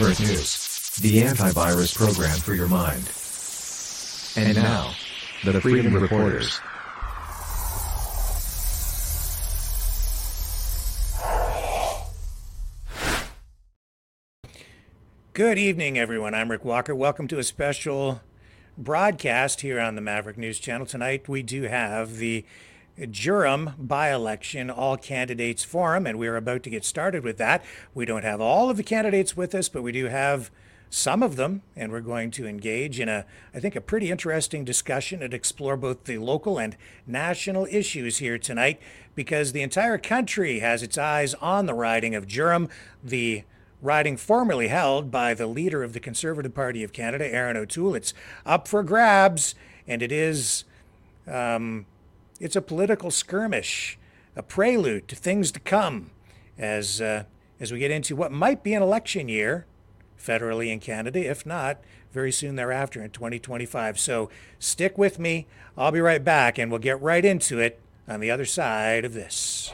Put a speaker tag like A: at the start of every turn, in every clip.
A: Maverick News, the antivirus program for your mind. And now, the Freedom Reporters.
B: Good evening, everyone. I'm Rick Walker. Welcome to a special broadcast here on the Maverick News Channel. Tonight, we do have the Durham by election all candidates forum, and we're about to get started with that. We don't have all of the candidates with us, but we do have some of them, and we're going to engage in a, I think, a pretty interesting discussion and explore both the local and national issues here tonight because the entire country has its eyes on the riding of Durham, the riding formerly held by the leader of the Conservative Party of Canada, Erin O'Toole. It's up for grabs, and it is. Um, it's a political skirmish, a prelude to things to come as, uh, as we get into what might be an election year federally in Canada, if not very soon thereafter in 2025. So stick with me. I'll be right back and we'll get right into it on the other side of this.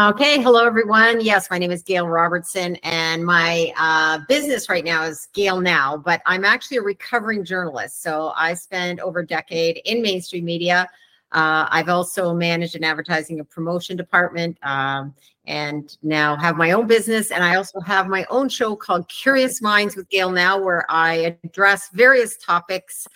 C: Okay, hello everyone. Yes, my name is Gail Robertson, and my uh, business right now is Gail Now, but I'm actually a recovering journalist. So I spent over a decade in mainstream media. Uh, I've also managed an advertising and promotion department, um, and now have my own business. And I also have my own show called Curious Minds with Gail Now, where I address various topics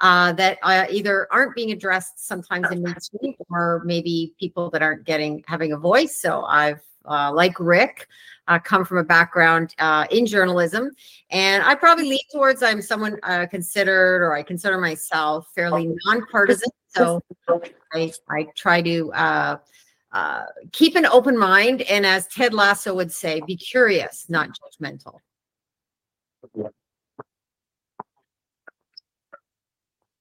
C: uh, that uh, either aren't being addressed sometimes in mainstream or maybe people that aren't getting having a voice. So I've uh, like Rick, uh, come from a background uh, in journalism, and I probably lean towards I'm someone uh, considered or I consider myself fairly nonpartisan. So I I try to uh, uh, keep an open mind, and as Ted Lasso would say, be curious, not judgmental.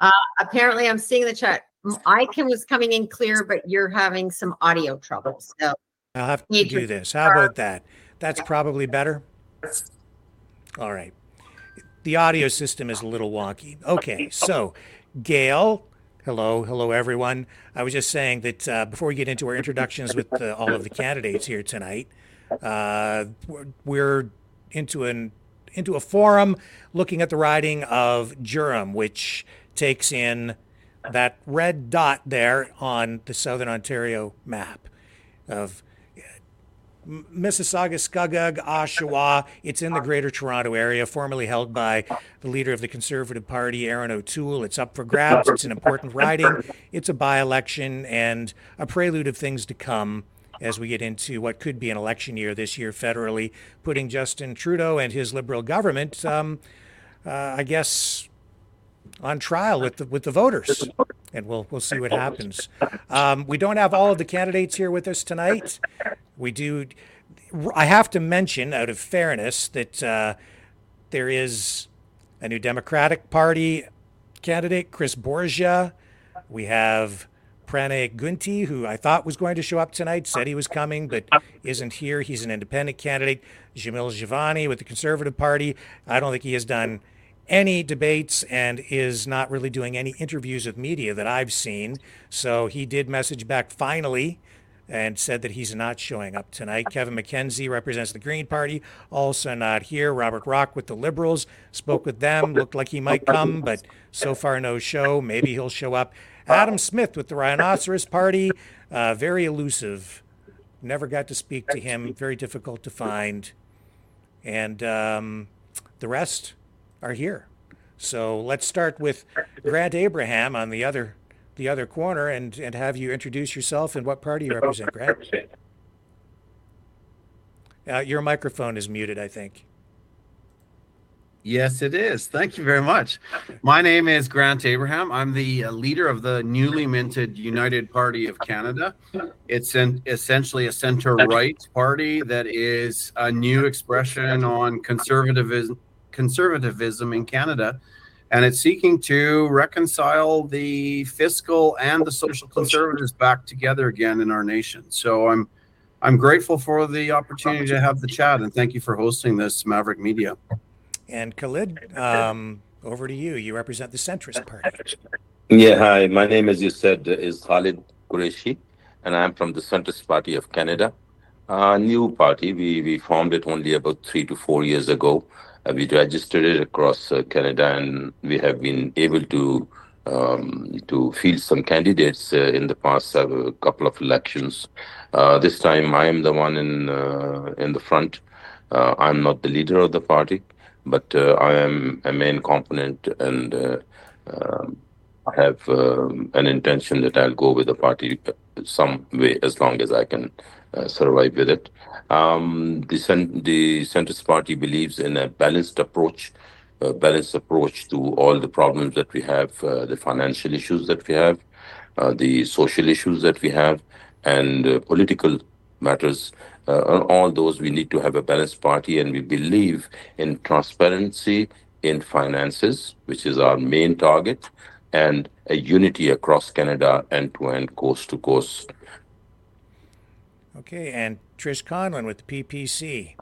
C: Uh, apparently, I'm seeing the chat. I can was coming in clear, but you're having some audio trouble. So
B: I'll have to do this. How about that? That's probably better. All right. The audio system is a little wonky. Okay, so Gail, hello, hello everyone. I was just saying that uh, before we get into our introductions with uh, all of the candidates here tonight, uh, we're, we're into an into a forum looking at the riding of Durham, which takes in that red dot there on the Southern Ontario map of Mississauga, Scugog, Oshawa. It's in the Greater Toronto Area, formerly held by the leader of the Conservative Party, Erin O'Toole. It's up for grabs. It's an important riding. It's a by-election and a prelude of things to come as we get into what could be an election year this year federally, putting Justin Trudeau and his Liberal government, um, uh, I guess, on trial with the with the voters, and we'll we'll see what happens. Um, we don't have all of the candidates here with us tonight. We do. I have to mention, out of fairness, that uh, there is a new Democratic Party candidate, Chris Borgia. We have Pranay Gunti, who I thought was going to show up tonight, said he was coming, but isn't here. He's an independent candidate. Jamil Jivani with the Conservative Party. I don't think he has done any debates and is not really doing any interviews with media that I've seen. So he did message back finally and said that he's not showing up tonight. Kevin MacKenzie represents the Green Party, also not here. Robert Rock with the Liberals spoke with them, looked like he might come, but so far no show. Maybe he'll show up. Adam Smith with the Rhinoceros Party, uh, very elusive. Never got to speak to him, very difficult to find. And um, the rest are here. So let's start with Grant Abraham on the other the other corner and, and have you introduce yourself and what party you represent, Grant. Uh, your microphone is muted, I think.
D: Yes, it is. Thank you very much. My name is Grant Abraham. I'm the uh, leader of the newly minted United Party of Canada. It's an, essentially a center right party that is a new expression on conservatism, conservatism in Canada and it's seeking to reconcile the fiscal and the social conservatives back together again in our nation. So I'm I'm grateful for the opportunity to have the chat, and thank you for hosting this Maverick Media.
B: And Khalid, um, over to you. You represent the centrist party.
E: Yeah, hi. My name, as you said, is Khalid Qureshi, and I'm from the Centrist Party of Canada. A new party. We we formed it only about three to four years ago. Uh, we registered it across uh, Canada, and we have been able to um, to field some candidates uh, in the past uh, couple of elections. Uh, this time, I am the one in uh, in the front. I'm not the leader of the party, but I am a main component, and um, I have um, an intention that I'll go with the party some way as long as I can survive with it. Um, the, cent- the centrist party believes in a balanced approach, a balanced approach to all the problems that we have, uh, the financial issues that we have, uh, the social issues that we have, and uh, political matters. Uh, all those we need to have a balanced party, and we believe in transparency in finances, which is our main target, and a unity across Canada, end to end, coast to coast.
B: Okay, and Trish Conlin with the PPC.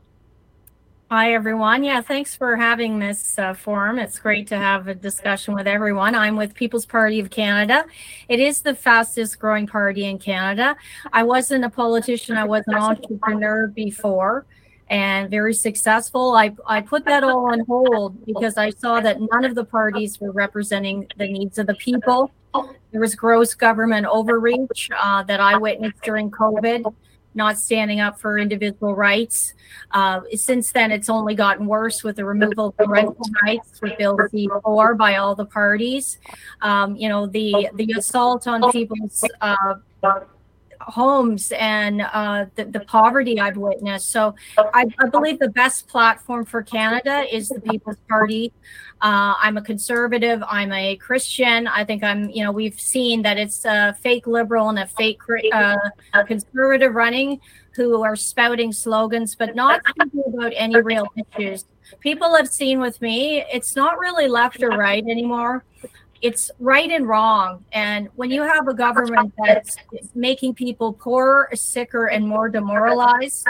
F: Hi, everyone. Yeah, thanks for having this uh, forum. It's great to have a discussion with everyone. I'm with People's Party of Canada. It is the fastest growing party in Canada. I wasn't a politician, I was an entrepreneur before and very successful. I, I put that all on hold because I saw that none of the parties were representing the needs of the people. There was gross government overreach uh, that I witnessed during COVID not standing up for individual rights. Uh, since then, it's only gotten worse with the removal of parental rights with Bill C4 by all the parties. Um, you know, the the assault on people's uh, homes and uh, the, the, poverty I've witnessed. So I, I, believe the best platform for Canada is the People's Party. Uh, I'm a conservative. I'm a Christian. I think I'm, you know, we've seen that it's a fake liberal and a fake uh, conservative running who are spouting slogans, but not about any real issues. People have seen with me, it's not really left or right anymore it's right and wrong. And when you have a government that's making people poorer, sicker, and more demoralized,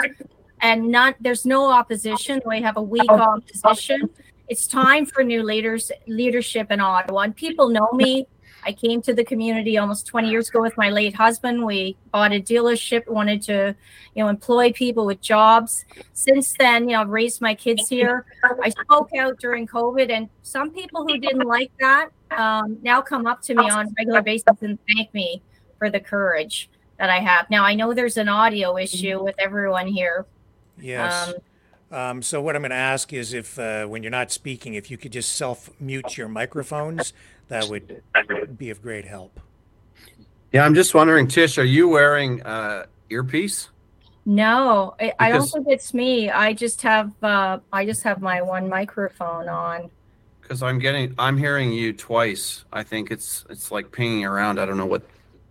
F: and not there's no opposition, we have a weak opposition. It's time for new leaders leadership in Ottawa. And people know me. I came to the community almost 20 years ago with my late husband. We bought a dealership, wanted to, you know, employ people with jobs. Since then, you know, I've raised my kids here. I spoke out during COVID, and some people who didn't like that um, now come up to me on a regular basis and thank me for the courage that I have. Now I know there's an audio issue with everyone here.
B: Yes. Um, um, so what I'm going to ask is if uh, when you're not speaking, if you could just self mute your microphones, that would be of great help.
D: Yeah, I'm just wondering, Tish, are you wearing uh, earpiece?
F: No, I, I don't think it's me. I just have uh, I just have my one microphone on
D: because I'm getting I'm hearing you twice. I think it's it's like pinging around. I don't know what.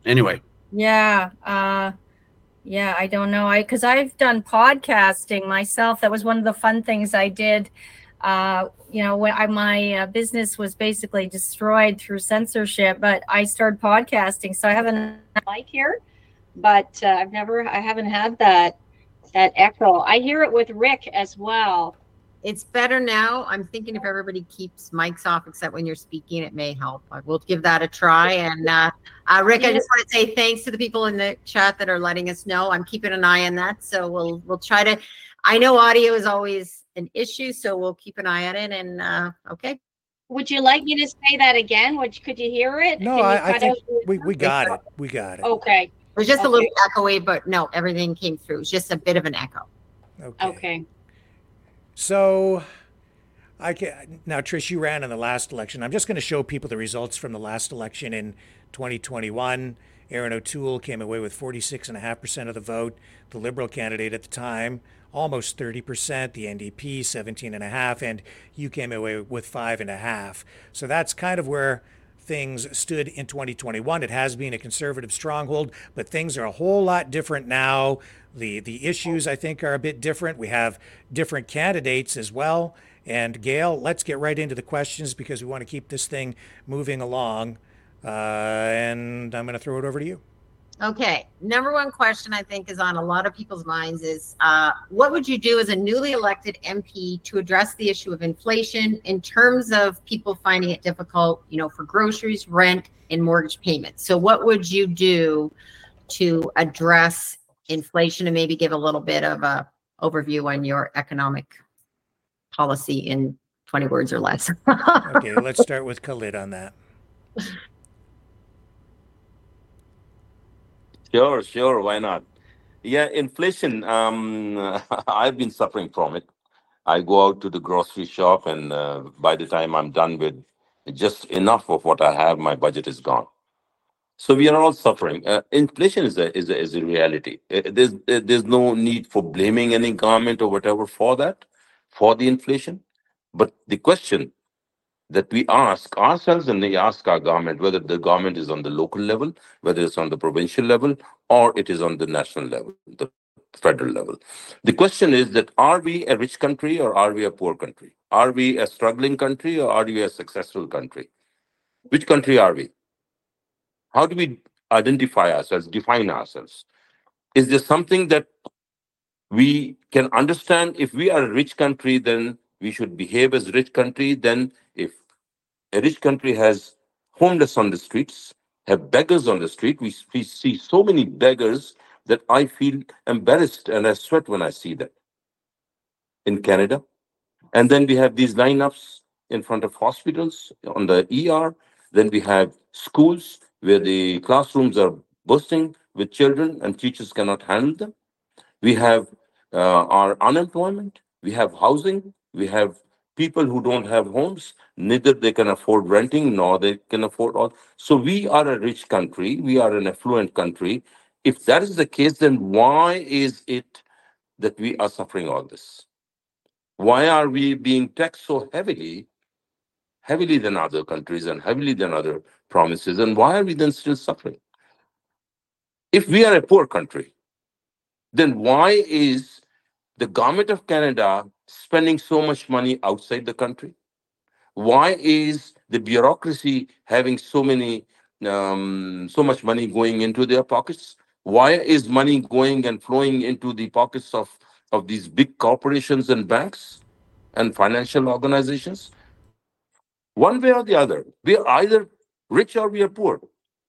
D: Anyway.
F: Yeah. Uh yeah, I don't know. I cuz I've done podcasting myself. That was one of the fun things I did. Uh, you know, when I, my uh, business was basically destroyed through censorship, but I started podcasting. So I have a mic here, but uh, I've never I haven't had that that echo. I hear it with Rick as well
C: It's better now. I'm thinking if everybody keeps mics off except when you're speaking, it may help. I will give that a try. And uh, uh, Rick, I just want to say thanks to the people in the chat that are letting us know. I'm keeping an eye on that, so we'll we'll try to. I know audio is always an issue, so we'll keep an eye on it. And uh, okay,
F: Would you like me to say that again? Would, could you hear it?
B: No, I, I
F: cut
B: think
F: out
B: we, we got it. We got it.
F: Okay,
C: it was just a
F: Okay.
C: little echoey, but no, everything came through. It's just a bit of an echo.
B: Okay.
F: okay.
B: So, I can now, Trish. You ran in the last election. I'm just going to show people the results from the last election in 2021. Erin O'Toole came away with 46.5% of the vote. The Liberal candidate at the time, almost 30%. The NDP, 17.5, and you came away with 5.5. So that's kind of where things stood in 2021. It has been a conservative stronghold, but things are a whole lot different now. The the issues I think are a bit different. We have different candidates as well. And Gail, let's get right into the questions because we want to keep this thing moving along. Uh, and I'm going to throw it over to you.
C: Okay, number one question I think is on a lot of people's minds is uh, what would you do as a newly elected MP to address the issue of inflation in terms of people finding it difficult, you know, for groceries, rent, and mortgage payments? So, what would you do to address inflation and maybe give a little bit of a overview on your economic policy in 20 words or less?
B: Okay, let's start with Khalid on that.
E: Sure, sure. Why not? Yeah, inflation. Um, I've been suffering from it. I go out to the grocery shop, and uh, by the time I'm done with just enough of what I have, my budget is gone. So we are all suffering. Uh, inflation is a is a, is a reality. Uh, There's uh, there's no need for blaming any government or whatever for that, for the inflation. But the question that we ask ourselves and we ask our government whether the government is on the local level, whether it's on the provincial level, or it is on the national level, the federal level. The question is that are we a rich country or are we a poor country? Are we a struggling country or are we a successful country? Which country are we? How do we identify ourselves, define ourselves? Is there something that we can understand if we are a rich country, then we should behave as rich country. Then if a rich country has homeless on the streets, have beggars on the street, we, we see so many beggars that I feel embarrassed and I sweat when I see them in Canada. And then we have these lineups in front of hospitals on the ER. Then we have schools where the classrooms are bursting with children and teachers cannot handle them. We have uh, our unemployment. We have housing. We have people who don't have homes. Neither they can afford renting nor they can afford all. So we are a rich country. We are an affluent country. If that is the case, then why is it that we are suffering all this? Why are we being taxed so heavily, heavily than other countries and heavily than other provinces? And why are we then still suffering? If we are a poor country, then why is the government of Canada spending so much money outside the country? Why is the bureaucracy having so many, um, so much money going into their pockets? Why is money going and flowing into the pockets of, of these big corporations and banks and financial organizations? One way or the other, we are either rich or we are poor.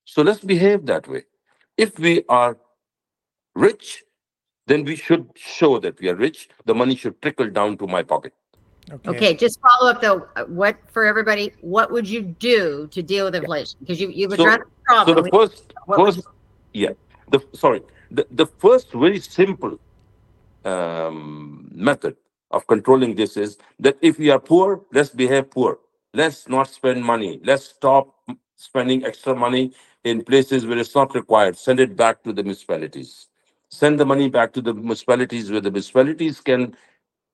E: So let's behave that way. If we are rich, then we should show that we are rich. The money should trickle down to my pocket.
C: Okay, just follow up though. uh, What for everybody? What would you do to deal with inflation? Because you you've
E: So-
C: addressed the
E: So
C: problem.
E: the first,
C: What would
E: first, yeah, the sorry, the, the first very simple um, method of controlling this is that if we are poor, let's behave poor. Let's not spend money. Let's stop spending extra money in places where it's not required. Send it back to the municipalities. Send the money back to the municipalities where the municipalities can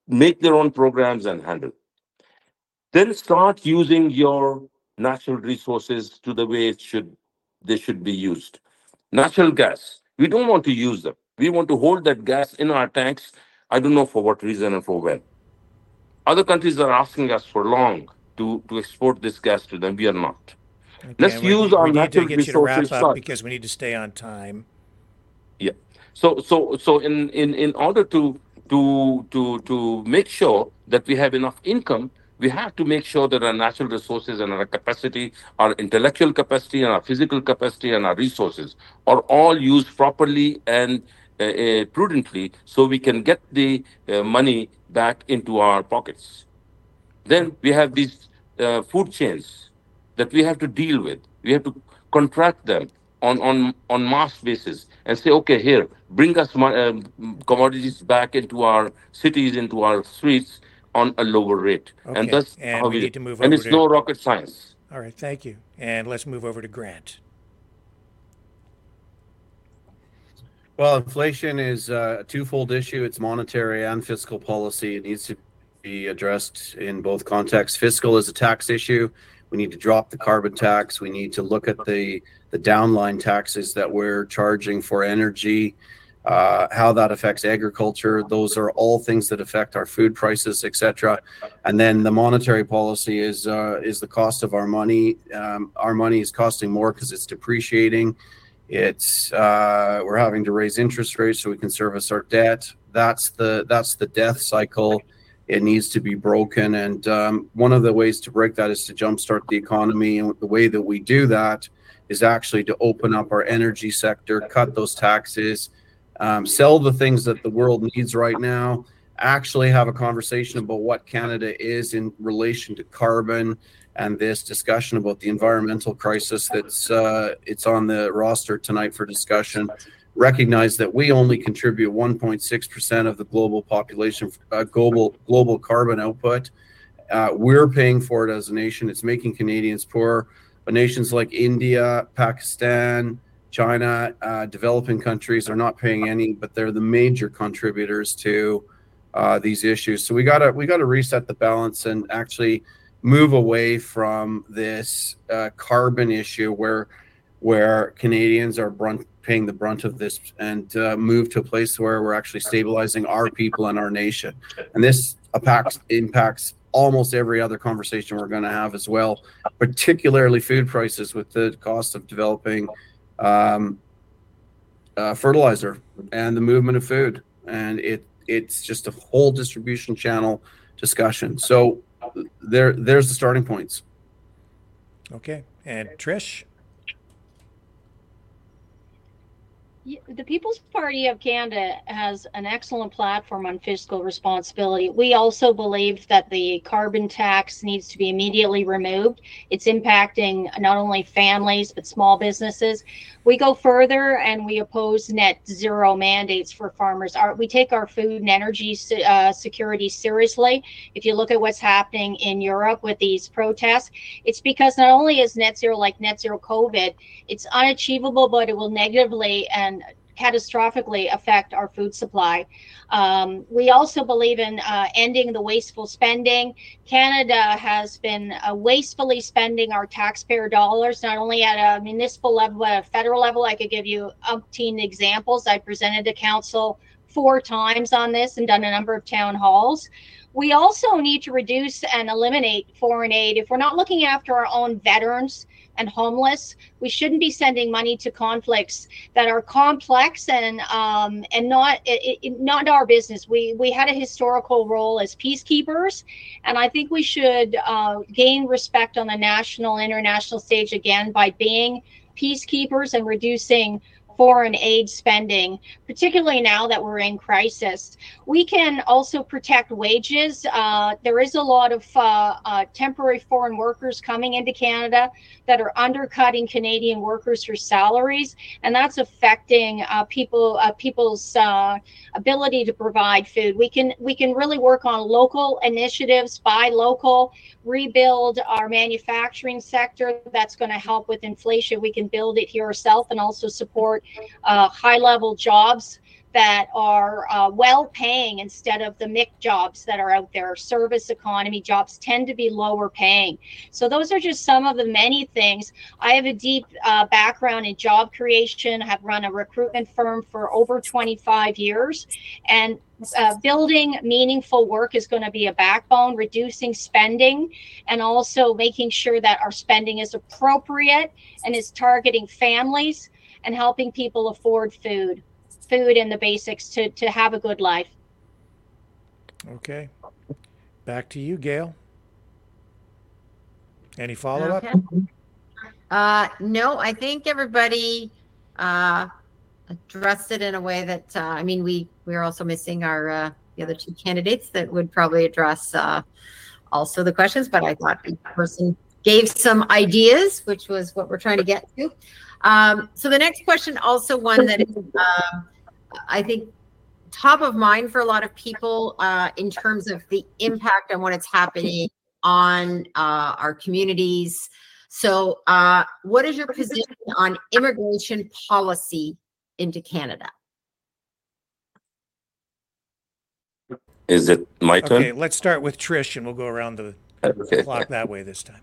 E: make their own programs and handle. Then start using your natural resources to the way it should they should be used. Natural gas, we don't want to use them. We want to hold that gas in our tanks. I don't know for what reason and for when. Other countries are asking us for long to, to export this gas to them. We are not.
B: Okay,
E: Let's
B: we-
E: use
B: we
E: our
B: need to
E: natural
B: get you to wrap
E: resources
B: up because we need to stay on time.
E: So so so in in in order to to to to make sure that we have enough income, we have to make sure that our natural resources and our capacity, our intellectual capacity and our physical capacity and our resources are all used properly and uh, uh, prudently so we can get the uh, money back into our pockets. Then we have these uh, food chains that we have to deal with. We have to contract them on on on mass basis and say, okay, here, bring us uh, commodities back into our cities, into our streets on a lower rate.
B: Okay.
E: And that's
B: And
E: how
B: we
E: we
B: need to move
E: And
B: over
E: it's
B: to-
E: no rocket science.
B: All right, thank you. And let's move over to Grant.
D: Well, inflation is uh, a twofold issue. It's monetary and fiscal policy. It needs to be addressed in both contexts. Fiscal is a tax issue. We need to drop the carbon tax. We need to look at the the downline taxes that we're charging for energy, uh, how that affects agriculture. Those are all things that affect our food prices, etc. And then the monetary policy is uh, is the cost of our money. Um, our money is costing more because it's depreciating. It's uh, we're having to raise interest rates so we can service our debt. That's the that's the death cycle. It needs to be broken, and um, one of the ways to break that is to jumpstart the economy. And the way that we do that is actually to open up our energy sector, cut those taxes, um, sell the things that the world needs right now. Actually, have a conversation about what Canada is in relation to carbon, and this discussion about the environmental crisis that's uh, it's on the roster tonight for discussion recognize that we only contribute 1.6% of the global population uh, global global carbon output. Uh, we're paying for it as a nation. It's making canadians poor but nations like india pakistan china uh, developing countries are not paying any but they're the major contributors to uh, these issues. So we gotta we gotta reset the balance and actually move away from this uh, carbon issue where where Canadians are brunt, paying the brunt of this and uh, move to a place where we're actually stabilizing our people and our nation. And this impacts, impacts almost every other conversation we're going to have as well, particularly food prices with the cost of developing um, uh, fertilizer and the movement of food. And it it's just a whole distribution channel discussion. So there there's the starting points.
B: Okay. And Trish?
F: The People's Party of Canada has an excellent platform on fiscal responsibility. We also believe that the carbon tax needs to be immediately removed. It's impacting not only families, but small businesses. We go further and we oppose net zero mandates for farmers. Our, we take our food and energy uh, security seriously. If you look at what's happening in Europe with these protests, it's because not only is net zero like net zero COVID, it's unachievable, but it will negatively and catastrophically affect our food supply. Um, we also believe in uh, ending the wasteful spending. Canada has been uh, wastefully spending our taxpayer dollars, not only at a municipal level, but at a federal level. I could give you umpteen examples. I presented to council four times on this and done a number of town halls. We also need to reduce and eliminate foreign aid. If we're not looking after our own veterans and homeless, we shouldn't be sending money to conflicts that are complex and um, and not it, it, not our business. We we had a historical role as peacekeepers, and I think we should uh, gain respect on the national international stage again by being peacekeepers and reducing foreign aid spending, particularly now that we're in crisis. We can also protect wages. Uh, there is a lot of uh, uh, temporary foreign workers coming into Canada that are undercutting Canadian workers for salaries, and that's affecting uh, people uh, people's uh, ability to provide food. We can we can really work on local initiatives, buy local, rebuild our manufacturing sector. That's going to help with inflation. We can build it here ourselves and also support uh, high level jobs that are uh, well paying instead of the MIC jobs that are out there. Service economy jobs tend to be lower paying. So, those are just some of the many things. I have a deep uh, background in job creation, I have run a recruitment firm for over 25 years. And uh, building meaningful work is going to be a backbone, reducing spending, and also making sure that our spending is appropriate and is targeting families and helping people afford food food and the basics to to have a good life
B: Okay. Back to you, Gail. Any follow up?
C: Okay. Uh, no, I think everybody uh, addressed it in a way that uh, I mean we we're also missing our uh, the other two candidates that would probably address uh, also the questions, but I thought each person gave some ideas, which was what we're trying to get to. Um, so the next question, also one that is, um, I think, top of mind for a lot of people uh, in terms of the impact on it's happening on uh, our communities. So, uh, what is your position on immigration policy into Canada?
E: Is it my turn?
B: Okay, let's start with Trish and we'll go around the
E: Okay.
B: clock that way this time.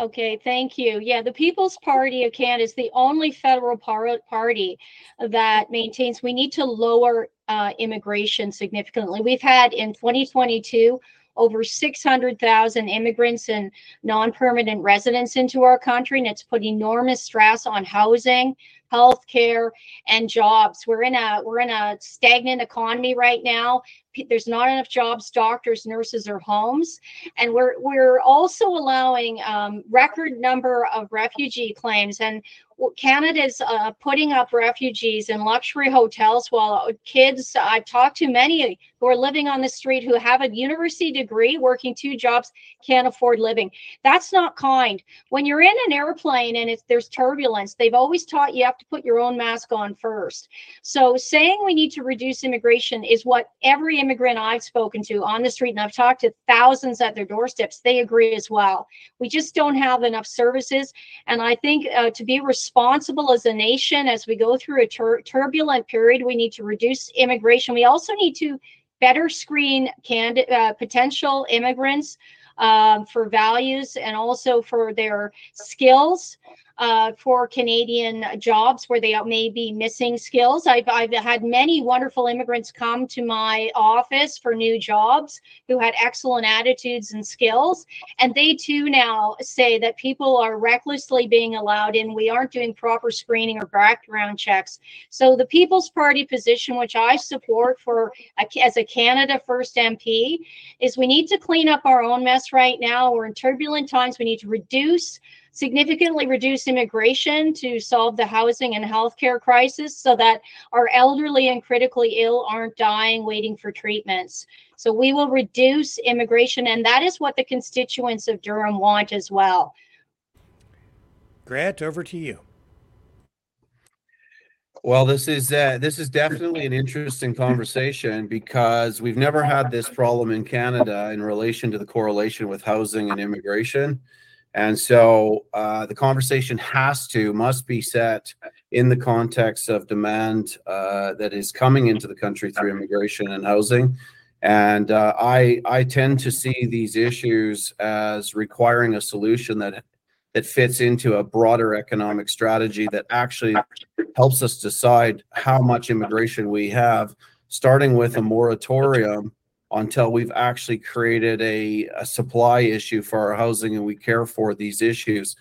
F: Okay, thank you. Yeah, the People's Party of Canada is the only federal par- party that maintains we need to lower uh, immigration significantly. We've had in 2022 over 600,000 immigrants and non-permanent residents into our country, and it's put enormous stress on housing, healthcare, and jobs. We're in a we're in a stagnant economy right now. There's not enough jobs, doctors, nurses, or homes, and we're we're also allowing um, record number of refugee claims. And Canada's uh, putting up refugees in luxury hotels while kids. I've talked to many who are living on the street who have a university degree, working two jobs, can't afford living. That's not kind. When you're in an airplane and there's turbulence, they've always taught you have to put your own mask on first. So saying we need to reduce immigration is what every immigrant I've spoken to on the street, and I've talked to thousands at their doorsteps, they agree as well. We just don't have enough services. And I think uh, to be responsible as a nation, as we go through a tur- turbulent period, we need to reduce immigration. We also need to better screen candid- uh, potential immigrants um, for values and also for their skills uh, for Canadian jobs where they may be missing skills. I've, I've had many wonderful immigrants come to my office for new jobs who had excellent attitudes and skills. And they too now say that people are recklessly being allowed in. We aren't doing proper screening or background checks. So the People's Party position, which I support for a, as a Canada First MP, is we need to clean up our own mess right now. We're in turbulent times. We need to reduce significantly reduce immigration to solve the housing and healthcare crisis so that our elderly and critically ill aren't dying waiting for treatments. So we will reduce immigration, and that is what the constituents of Durham want as well.
B: Grant, over to you.
D: Well, this is uh, this is definitely an interesting conversation because we've never had this problem in Canada in relation to the correlation with housing and immigration. And so uh, the conversation has to, must be set in the context of demand uh, that is coming into the country through immigration and housing. And uh, I, I tend to see these issues as requiring a solution that that fits into a broader economic strategy that actually helps us decide how much immigration we have, starting with a moratorium until we've actually created a, a supply issue for our housing and we care for these issues.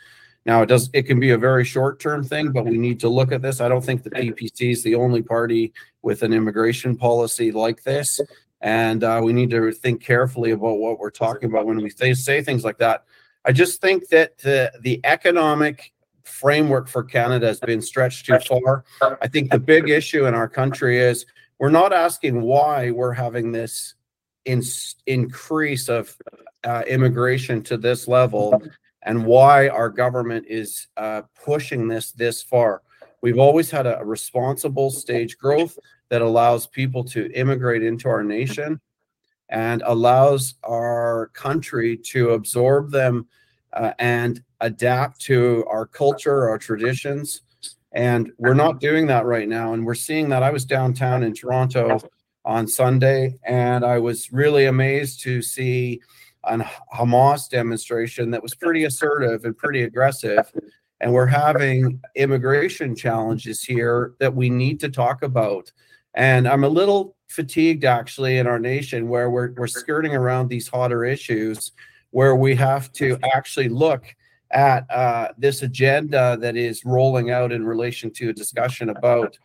D: Now it does it can be a very short term thing, but we need to look at this. I don't think the PPC is the only party with an immigration policy like this. And uh, we need to think carefully about what we're talking about when we say, say things like that. I just think that the, the economic framework for Canada has been stretched too far. I think the big issue in our country is we're not asking why we're having this in, increase of uh, immigration to this level and why our government is uh, pushing this this far. We've always had a responsible stage growth that allows people to immigrate into our nation and allows our country to absorb them uh, and adapt to our culture, our traditions. And we're not doing that right now. And we're seeing that. I was downtown in Toronto on Sunday, and I was really amazed to see a Hamas demonstration that was pretty assertive and pretty aggressive. And we're having immigration challenges here that we need to talk about. And I'm a little fatigued actually in our nation where we're, we're skirting around these hotter issues where we have to actually look at uh, this agenda that is rolling out in relation to a discussion about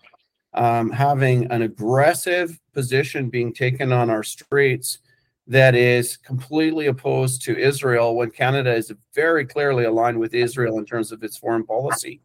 D: um, having an aggressive position being taken on our streets that is completely opposed to Israel when Canada is very clearly aligned with Israel in terms of its foreign policy.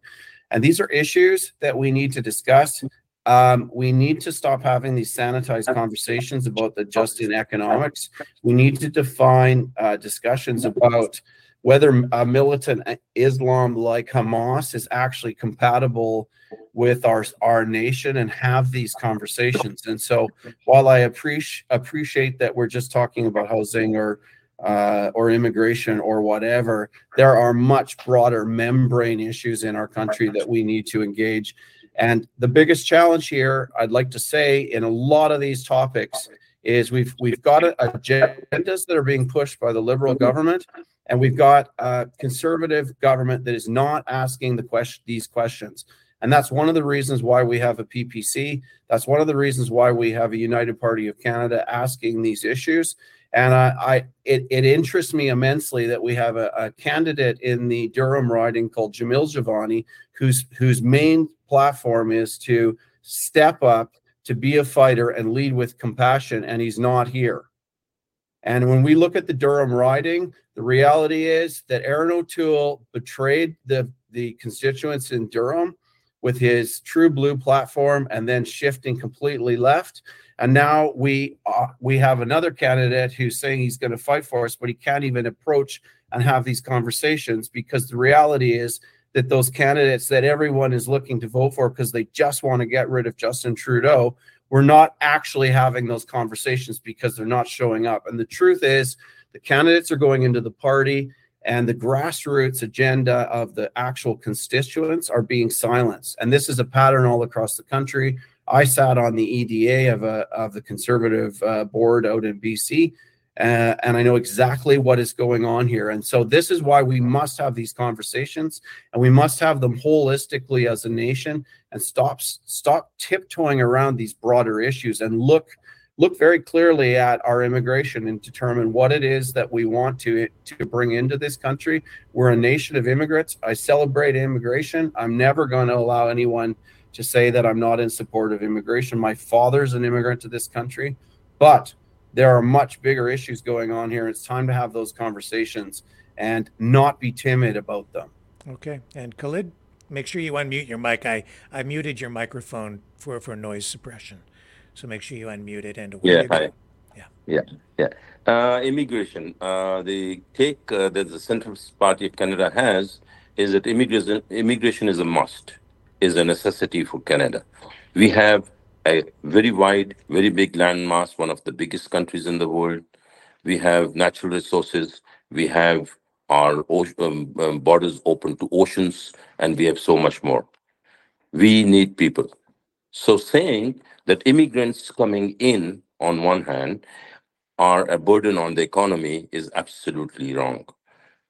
D: And these are issues that we need to discuss. Um, we need to stop having these sanitized conversations about the just in economics. We need to define uh, discussions about whether a militant Islam like Hamas is actually compatible with our our nation and have these conversations. And so, while I appreciate appreciate that we're just talking about housing or uh, or immigration or whatever, there are much broader membrane issues in our country that we need to engage. And the biggest challenge here, I'd like to say, in a lot of these topics, is we've we've got agendas that are being pushed by the liberal government, and we've got a conservative government that is not asking the question these questions. And that's one of the reasons why we have a PPC. That's one of the reasons why we have a United Party of Canada asking these issues. And I, I it, it interests me immensely that we have a, a, candidate in the Durham riding called Jamil Jivani whose whose main platform is to step up, to be a fighter, and lead with compassion. And he's not here. And when we look at the Durham riding, the reality is that Erin O'Toole betrayed the the constituents in Durham with his true blue platform and then shifting completely left. And now we uh, we have another candidate who's saying he's going to fight for us, but he can't even approach and have these conversations because the reality is that those candidates that everyone is looking to vote for because they just want to get rid of Justin Trudeau, we're not actually having those conversations because they're not showing up. And the truth is, the candidates are going into the party and the grassroots agenda of the actual constituents are being silenced. And this is a pattern all across the country. I sat on the EDA of a of the conservative uh, board out in BC, uh, and I know exactly what is going on here. And so this is why we must have these conversations, and we must have them holistically as a nation, and stop stop tiptoeing around these broader issues and look look very clearly at our immigration and determine what it is that we want to to bring into this country. We're a nation of immigrants. I celebrate immigration. I'm never going to allow anyone to say that I'm not in support of immigration. My father's an immigrant to this country, but there are much bigger issues going on here. It's time to have those conversations and not be timid about them.
B: Okay. And Khalid, make sure you unmute your mic. I, I muted your microphone for, for noise suppression. So make sure you unmute it and
E: yeah, hi. Yeah. Yeah. Yeah. Uh, immigration. Uh, the take uh, that the Centrist Party of Canada has is that immigration immigration is a must, is a necessity for Canada. We have a very wide, very big landmass, one of the biggest countries in the world. We have natural resources. We have our um, um, borders open to oceans, and we have so much more. We need people. So saying that immigrants coming in, on one hand, are a burden on the economy is absolutely wrong.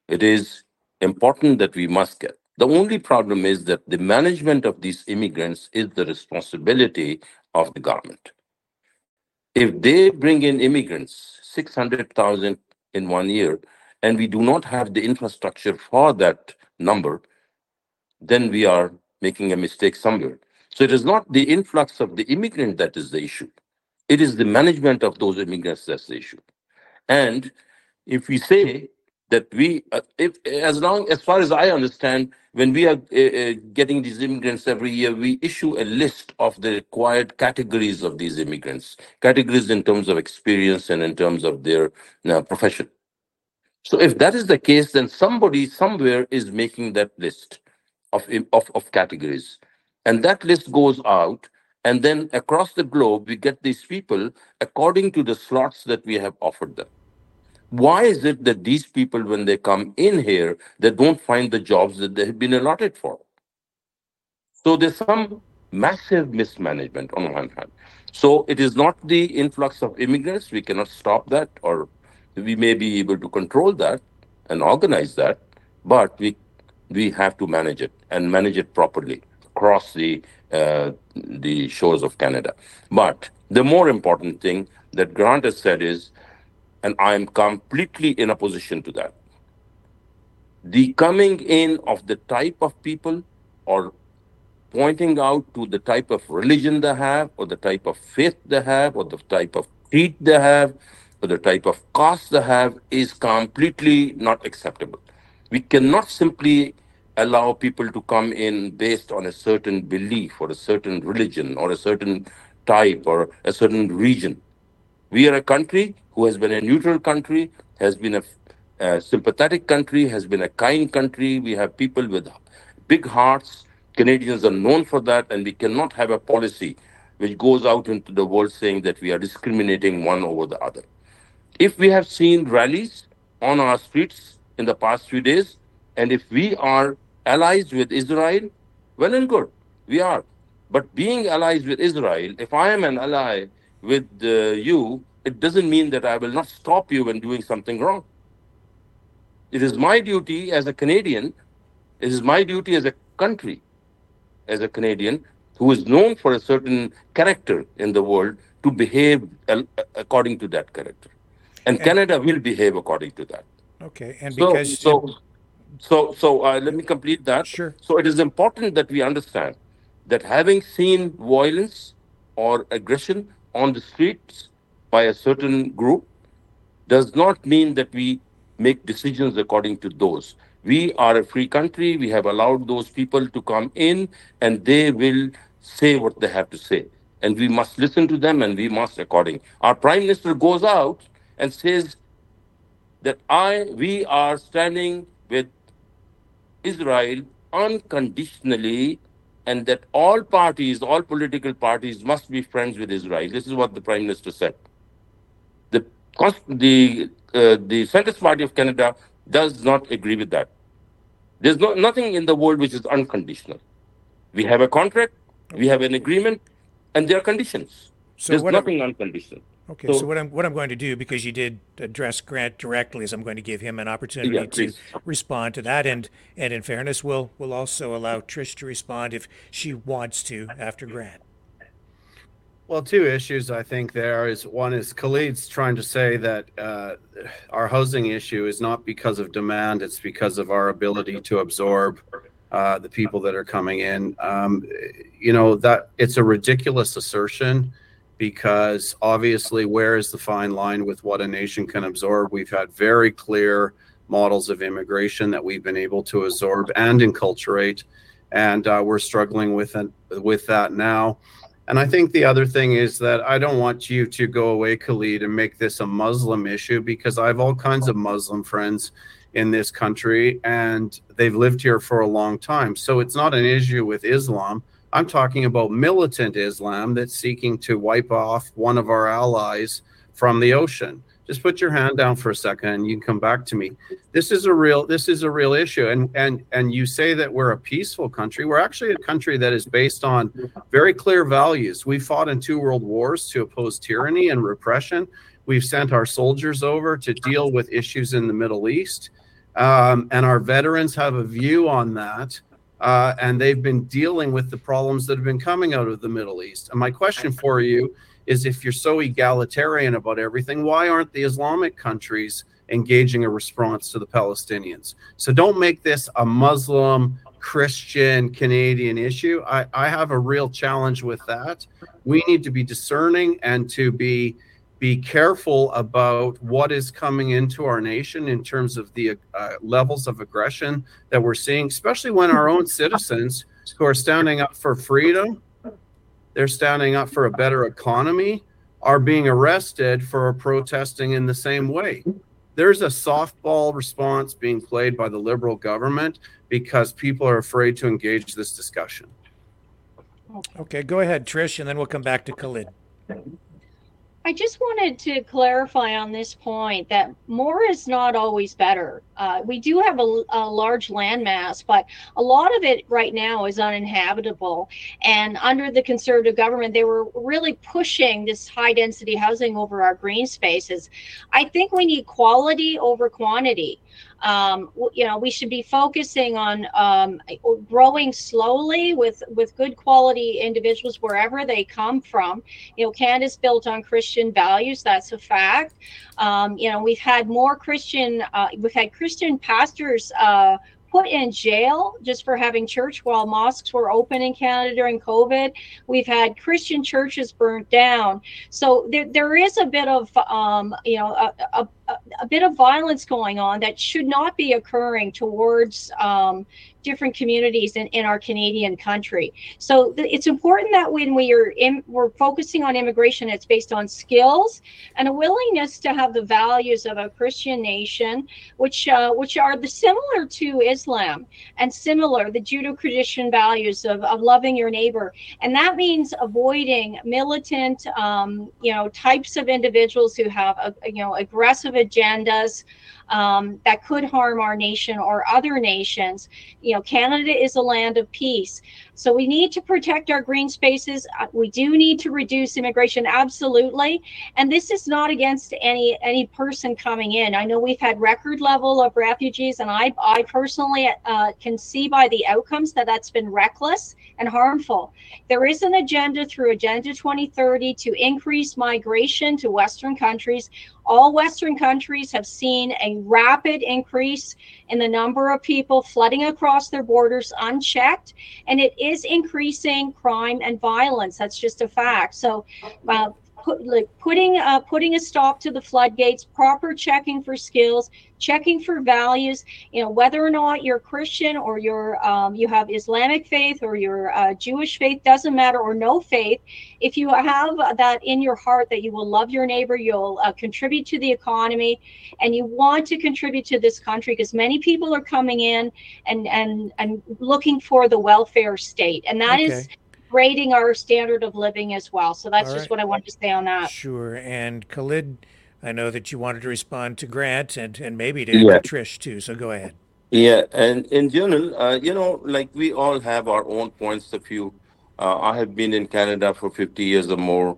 E: It is important that we must get. The only problem is that the management of these immigrants is the responsibility of the government. If they bring in immigrants, 600,000 in one year, and we do not have the infrastructure for that number, then we are making a mistake somewhere. So it is not the influx of the immigrant that is the issue. It is the management of those immigrants that's the issue. And if we say that we, uh, if as long as far as I understand, when we are uh, uh, getting these immigrants every year, we issue a list of the required categories of these immigrants, categories in terms of experience and in terms of their uh, profession. So if that is the case, then somebody somewhere is making that list of, of, of categories. And that list goes out. And then across the globe, we get these people according to the slots that we have offered them. Why is it that these people, when they come in here, they don't find the jobs that they have been allotted for? So there's some massive mismanagement on one hand. So it is not the influx of immigrants. We cannot stop that, or we may be able to control that and organize that, but we we have to manage it and manage it properly across the uh, the shores of Canada. But the more important thing that Grant has said is, and I'm completely in opposition to that. The coming in of the type of people or pointing out to the type of religion they have or the type of faith they have or the type of creed they have or the type of caste they have is completely not acceptable. We cannot simply allow people to come in based on a certain belief or a certain religion or a certain type or a certain region. We are a country who has been a neutral country, has been a, a sympathetic country, has been a kind country. We have people with big hearts. Canadians are known for that, and we cannot have a policy which goes out into the world saying that we are discriminating one over the other. If we have seen rallies on our streets in the past few days, and if we are allies with Israel, well and good, we are. But being allies with Israel, if I am an ally with uh, you, it doesn't mean that I will not stop you when doing something wrong. It is my duty as a Canadian, it is my duty as a country, as a Canadian, who is known for a certain character in the world, to behave according to that character. And, and Canada will behave according to that.
B: Okay, and because
E: so, so so so uh, let me complete that.
B: Sure.
E: So it is important that we understand that having seen violence or aggression on the streets by a certain group does not mean that we make decisions according to those. We are a free country. We have allowed those people to come in and they will say what they have to say. And we must listen to them and we must according. Our prime minister goes out and says that i we are standing Israel unconditionally and that all parties, all political parties must be friends with Israel. This is what the Prime Minister said. The, the, uh, the Centrist Party of Canada does not agree with that. There's no, nothing in the world which is unconditional. We have a contract, we have an agreement, and there are conditions. So There's nothing unconditional.
B: Okay, so, so, what I'm what I'm going to do because you did address Grant directly is I'm going to give him an opportunity yeah, to respond to that, and and in fairness, we'll we'll also allow Trish to respond if she wants to after Grant.
D: Well, two issues I think there is one is Khalid's trying to say that uh, our housing issue is not because of demand; it's because of our ability to absorb uh, the people that are coming in. Um, you know that it's a ridiculous assertion because obviously, where is the fine line with what a nation can absorb? We've had very clear models of immigration that we've been able to absorb and enculturate, and uh, we're struggling with it, with that now. And I think the other thing is that I don't want you to go away, Khalid, and make this a Muslim issue because I have all kinds of Muslim friends in this country and they've lived here for a long time. So it's not an issue with Islam. I'm talking about militant Islam that's seeking to wipe off one of our allies from the ocean. Just put your hand down for a second and you can come back to me. This is a real this is a real issue. And and and you say that we're a peaceful country. We're actually a country that is based on very clear values. We fought in two world wars to oppose tyranny and repression. We've sent our soldiers over to deal with issues in the Middle East. Um, and our veterans have a view on that uh, and they've been dealing with the problems that have been coming out of the Middle East. And my question for you is if you're so egalitarian about everything, why aren't the Islamic countries engaging a response to the Palestinians? So don't make this a Muslim, Christian, Canadian issue. I, I have a real challenge with that. We need to be discerning and to be be careful about what is coming into our nation in terms of the uh, levels of aggression that we're seeing, especially when our own citizens who are standing up for freedom, they're standing up for a better economy, are being arrested for protesting in the same way. There's a softball response being played by the liberal government because people are afraid to engage this discussion.
B: Okay, go ahead, Trish, and then we'll come back to Khalid.
F: I just wanted to clarify on this point that more is not always better. Uh, we do have a, a, large landmass, but a lot of it right now is uninhabitable. And under the conservative government, they were really pushing this high density housing over our green spaces. I think we need quality over quantity um, you know we should be focusing on um, growing slowly with with good quality individuals wherever they come from you know canada's built on christian values that's a fact um, you know we've had more christian uh, we've had christian pastors uh, put in jail just for having church while mosques were open in Canada during COVID. We've had Christian churches burnt down. So there, there is a bit of, um, you know, a, a, a, bit of violence going on that should not be occurring towards um, different communities in, in our Canadian country. So th- it's important that when we are in, we're focusing on immigration, it's based on skills and a willingness to have the values of a Christian nation, which uh, which are the similar to Islam and similar the Judeo-Christian values of, of loving your neighbor, and that means avoiding militant, um, you know, types of individuals who have a, you know aggressive agendas um, that could harm our nation or other nations. You know, Canada is a land of peace. So we need to protect our green spaces. Uh, we do need to reduce immigration, absolutely. And this is not against any any person coming in. I know we've had record level of refugees, and I I personally uh, can see by the outcomes that that's been reckless and harmful. There is an agenda through Agenda 2030 to increase migration to Western countries. All Western countries have seen a rapid increase in the number of people flooding across their borders unchecked, and it is increasing crime and violence. That's just a fact. So, uh, put, like putting uh, putting a stop to the floodgates, proper checking for skills, checking for values. You know whether or not you're Christian or you're um, you have Islamic faith or you're uh, Jewish faith doesn't matter or no faith. If you have that in your heart that you will love your neighbor, you'll uh, contribute to the economy, and you want to contribute to this country because many people are coming in and and and looking for the welfare state, and that okay. is rating our standard of living as well. So that's just what I wanted to say on that.
B: Sure. And Khalid, I know that you wanted to respond to Grant and, and maybe to yeah. Trish too. So go ahead.
E: Yeah. And in general, uh, you know, like we all have our own points of view. Uh, I have been in Canada for 50 years or more.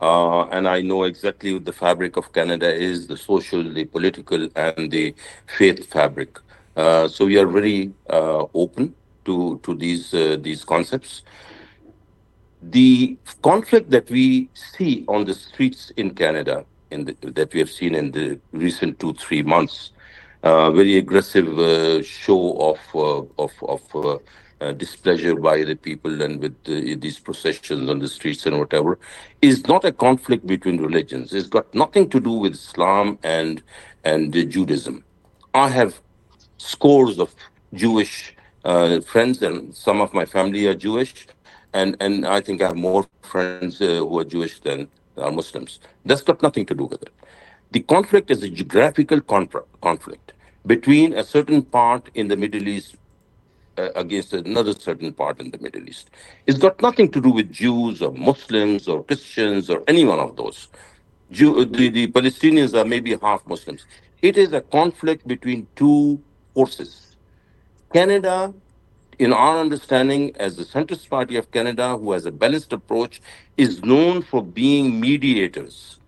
E: Uh, and I know exactly what the fabric of Canada is the social, the political, and the faith fabric. Uh, so we are very uh, open to, to these, uh, these concepts the conflict that we see on the streets in Canada, in the, that we have seen in the recent two three months, uh, very aggressive uh, show of uh, of of uh, uh, displeasure by the people and with these processions on the streets and whatever, is not a conflict between religions. It's got nothing to do with Islam and and Judaism. I have scores of Jewish uh, friends, and some of my family are Jewish and and I think I have more friends uh, who are Jewish than are Muslims. That's got nothing to do with it. The conflict is a geographical conflict between a certain part in the Middle East uh, against another certain part in the Middle East. It's got nothing to do with Jews or Muslims or Christians or any one of those. Jew, the, the Palestinians are maybe half Muslims. It is a conflict between two forces. Canada in our understanding, as the Centrist Party of Canada, who has a balanced approach, is known for being mediators.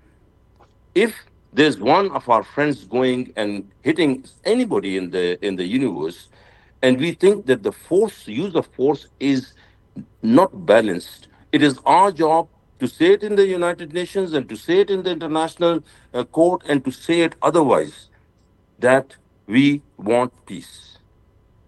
E: If there's one of our friends going and hitting anybody in the in the universe, and we think that the force use of force is not balanced, it is our job to say it in the United Nations and to say it in the international uh, court and to say it otherwise that we want peace.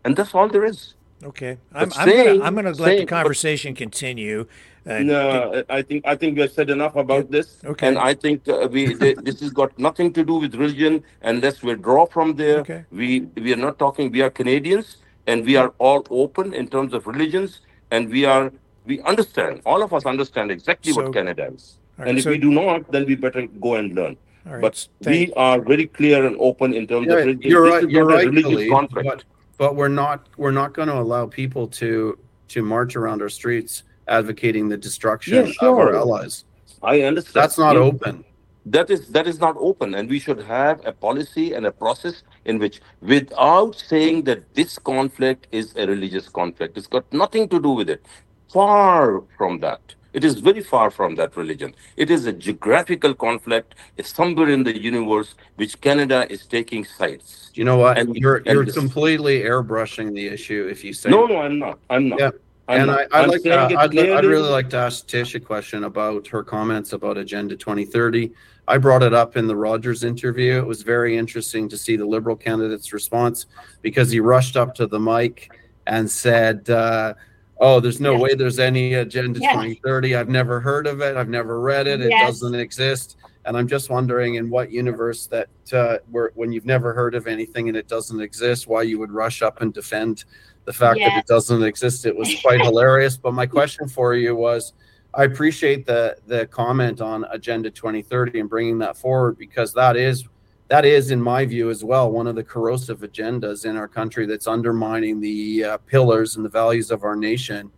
E: And that's all there is.
B: Okay, I'm, I'm gonna, I'm gonna let the conversation continue.
E: Uh, no, I think I think we have said enough about this. Okay, and I think uh, we this has got nothing to do with religion. And let's withdraw from there. Okay. We we are not talking. We are Canadians, and we are all open in terms of religions, and we are we understand. All of us understand exactly so, what Canada is. Right, and if so, we do not, then we better go and learn. but we are very clear and open in terms
D: yeah,
E: of religion.
D: You're right. You're right. Religious conflict. But- but we're not we're not going to allow people to to march around our streets advocating the destruction yeah, sure. of our allies.
E: I understand.
D: That's not yeah. open.
E: That is that is not open, and we should have a policy and a process in which, without saying that this conflict is a religious conflict, it's got nothing to do with it. Far from that. It is very far from that religion. It is a geographical conflict. It's somewhere in the universe which Canada is taking sides.
D: You know what? And you're you're this, completely airbrushing the issue if you say
E: no, no, I'm not. I'm not. Yeah.
D: I'm and not. I, would like I'd, I'd, really like to ask Tish a question about her comments about Agenda 2030. I brought it up in the Rogers interview. It was very interesting to see the Liberal candidate's response because he rushed up to the mic and said, uh, "Oh, there's no
F: Yes.
D: way there's any Agenda
F: Yes.
D: 2030. I've never heard of it. I've never read it. It
F: Yes.
D: doesn't exist." And I'm just wondering in what universe that uh, where when you've never heard of anything and it doesn't exist, why you would rush up and defend the fact that it doesn't exist. It was quite hilarious. But my question for you was, I appreciate the the comment on Agenda 2030 and bringing that forward because that is that is, in my view, as well, one of the corrosive agendas in our country that's undermining the uh, pillars and the values of our nation.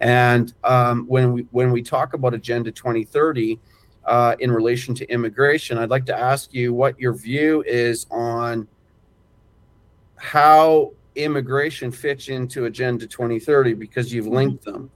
D: And um, when we when we talk about Agenda 2030 uh, in relation to immigration, I'd like to ask you what your view is on how immigration fits into Agenda 2030 because you've linked them.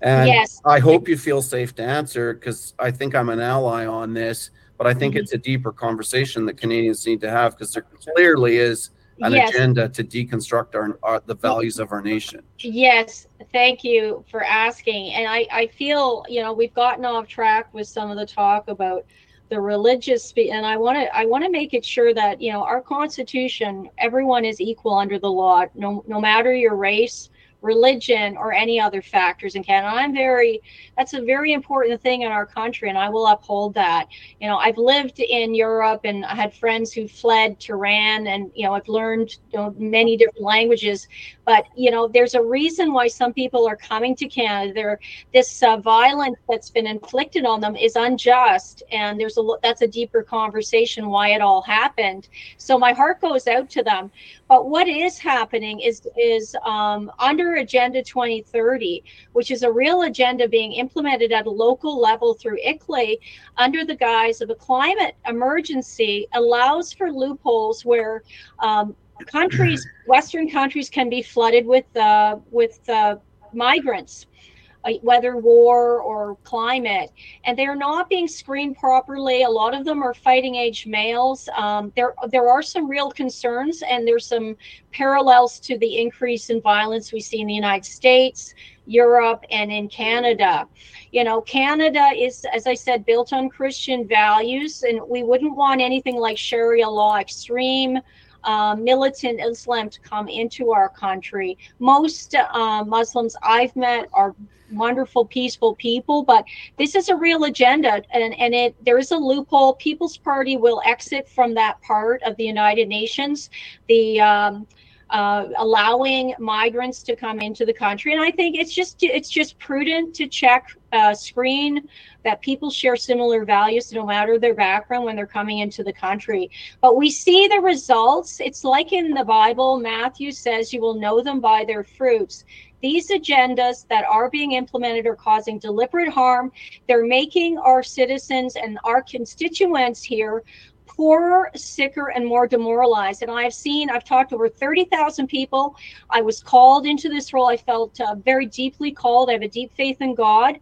D: And
F: Yes.
D: I hope you feel safe to answer because I think I'm an ally on this, but I think
F: Mhm.
D: it's a deeper conversation that Canadians need to have because there clearly is an
F: Yes.
D: agenda to deconstruct our, our the values of our nation.
F: Yes, thank you for asking. And I, I feel, you know, we've gotten off track with some of the talk about the religious and I want to I want to make it sure that, you know, our constitution, everyone is equal under the law, no no matter your race, religion or any other factors in Canada. I'm very that's a very important thing in our country and I will uphold that. You know, I've lived in Europe and I had friends who fled Tehran and you know, I've learned you know, many different languages but you know there's a reason why some people are coming to canada. This uh, violence that's been inflicted on them is unjust and there's a that's a deeper conversation why it all happened. So my heart goes out to them. But what is happening is is um, under agenda 2030 which is a real agenda being implemented at a local level through ICLEI under the guise of a climate emergency allows for loopholes where um, countries western countries can be flooded with uh, with uh, migrants uh, whether war or climate. And they're not being screened properly. A lot of them are fighting age males. Um, there there are some real concerns and there's some parallels to the increase in violence we see in the united states europe and in canada. You know canada is as i said built on christian values and we wouldn't want anything like sharia law extreme uh, militant Islam to come into our country. Most uh, Muslims I've met are wonderful, peaceful people, but this is a real agenda, and and it there is a loophole. People's Party will exit from that part of the United Nations. The um, uh, allowing migrants to come into the country, and I think it's just it's just prudent to check, uh, screen that people share similar values no matter their background when they're coming into the country. But we see the results. It's like in the Bible, Matthew says, You will know them by their fruits. These agendas that are being implemented are causing deliberate harm. They're making our citizens and our constituents here poorer, sicker, and more demoralized. And I've seen, I've talked to over 30,000 people. I was called into this role. I felt uh, very deeply called. I have a deep faith in God.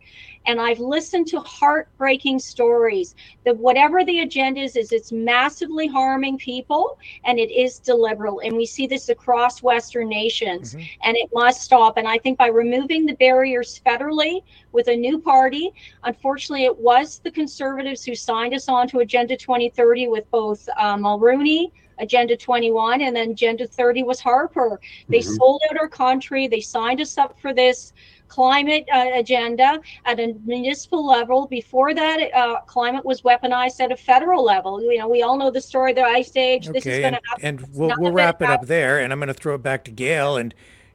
F: And I've listened to heartbreaking stories that whatever the agenda is, is it's massively harming people and it is deliberate. And we see this across Western nations
B: Mhm.
F: and it must stop. And I think by removing the barriers federally with a new party, unfortunately, it was the conservatives who signed us on to Agenda 2030 with both uh, Mulroney. Agenda 21 and then Agenda 30 was Harper. They
D: Mhm.
F: sold out our country. They signed us up for this climate uh, agenda at a municipal level. Before that, uh, climate was weaponized at a federal level. You know, we all know the story of the ice age. this is
B: Okay,
F: going
B: and,
F: to happen.
B: and we'll, we'll
F: of it
B: wrap it up there, and I'm going to throw it back to Gail. And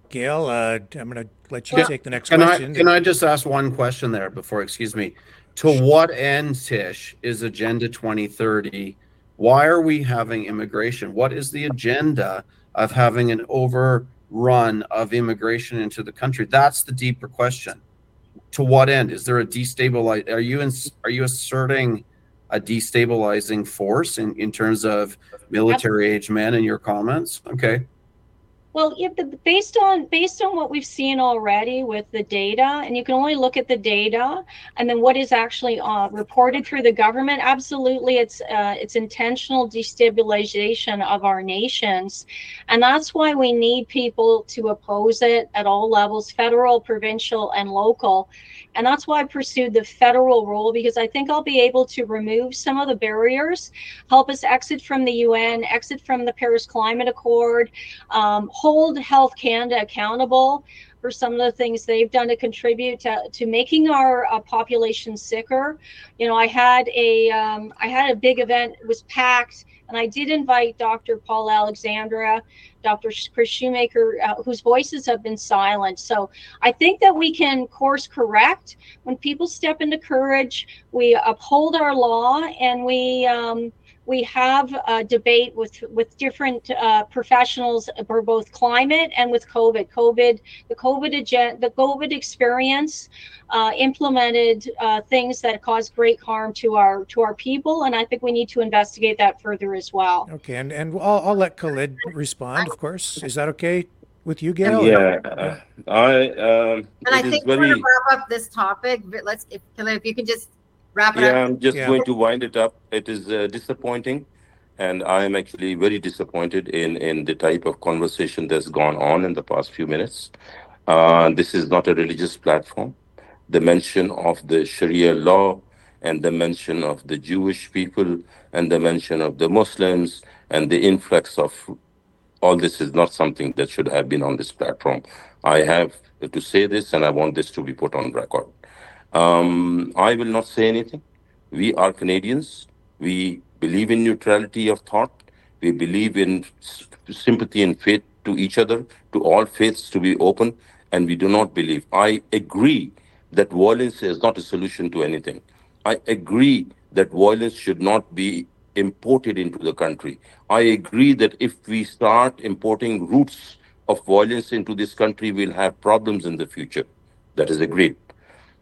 B: Gail, uh, I'm going to let you
F: Well,
B: take the next
D: Can I
B: question.
D: can I just ask one question there before? Excuse me. To what end, Tish, is Agenda 2030? Why are we having immigration? What is the agenda of having an overrun of immigration into the country? That's the deeper question. To what end? Is there a destabilize? Are you in, are you asserting a destabilizing force in, in terms of military age men in your comments? Okay.
F: Well, yeah, the, based on based on what we've seen already with the data, and you can only look at the data, and then what is actually uh, reported through the government. Absolutely, it's uh, it's intentional destabilization of our nations, and that's why we need people to oppose it at all levels, federal, provincial, and local. And that's why I pursued the federal role because I think I'll be able to remove some of the barriers, help us exit from the UN, exit from the Paris Climate Accord, um, hold Health Canada accountable for some of the things they've done to contribute to, to making our uh, population sicker. You know, I had a um, I had a big event, it was packed, and I did invite Dr. Paul Alexander, Dr. Chris Shoemaker, uh, whose voices have been silent. So I think that we can course correct when people step into courage. We uphold our law and we. Um, we have a debate with with different uh, professionals for both climate and with COVID. COVID, the COVID agenda, the COVID experience uh, implemented uh, things that caused great harm to our to our people, and I think we need to investigate that further as well.
B: Okay, and and I'll, I'll let Khalid respond. Of course, is that okay with you, Gail?
E: Yeah, uh, I. Um,
C: And I think we're
E: very.
C: gonna wrap up this topic, but let's, if, Khalid, if you can just wrap it
E: Yeah,
C: up.
E: I'm just
B: Yeah.
E: going to wind it up. It is uh, disappointing, and I am actually very disappointed in in the type of conversation that's gone on in the past few minutes. Uh, this is not a religious platform. The mention of the Sharia law and the mention of the Jewish people and the mention of the Muslims and the influx of all this is not something that should have been on this platform. I have to say this, and I want this to be put on record. Um, I will not say anything. We are Canadians. We believe in neutrality of thought. We believe in sympathy and faith to each other, to all faiths to be open, and we do not believe. I agree that violence is not a solution to anything. I agree that violence should not be imported into the country. I agree that if we start importing roots of violence into this country, we'll have problems in the future. That is agreed.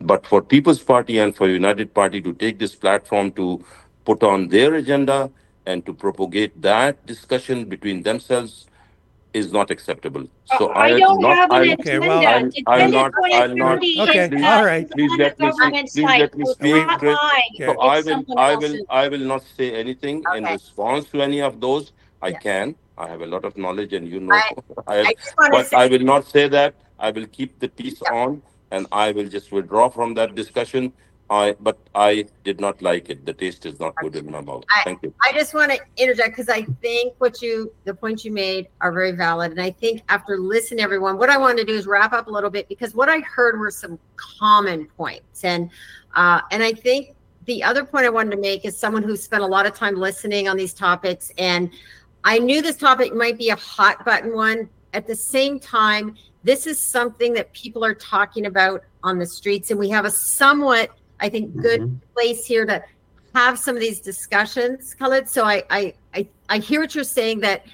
E: But for People's Party and for United Party to take this platform to put on their agenda and to propagate that discussion between themselves is not acceptable. Uh, so
F: I
E: I,
F: don't
E: not,
F: have an
E: I'll-
B: Okay,
F: agenda.
B: well-
E: I'll- I'll
F: Agenda
E: not- I'll not-
B: Okay,
F: is
B: all.
E: Please let me speak. Please let me speak, Chris.
B: Okay.
E: So I will, I will. I will not say anything in response to any of those. I
C: Yeah.
E: can. I have a lot of knowledge, and you know,
C: I-
E: I,
C: I just want to
E: but I will not say that. I will keep the peace
C: Yeah.
E: on, and I will just withdraw from that discussion. I, but I did not like it. The taste is not good in my mouth. Thank you.
C: I just want to interject because I think what you, the points you made are very valid. And I think after listening everyone, what I wanted to do is wrap up a little bit because what I heard were some common points. And, uh, and I think the other point I wanted to make is someone who spent a lot of time listening on these topics. And I knew this topic might be a hot button one. At the same time, this is something that people are talking about on the streets. And we have a somewhat, I think, good
D: Mhm.
C: place here to have some of these discussions, Khalid. So I, I, I, I hear what you're saying that,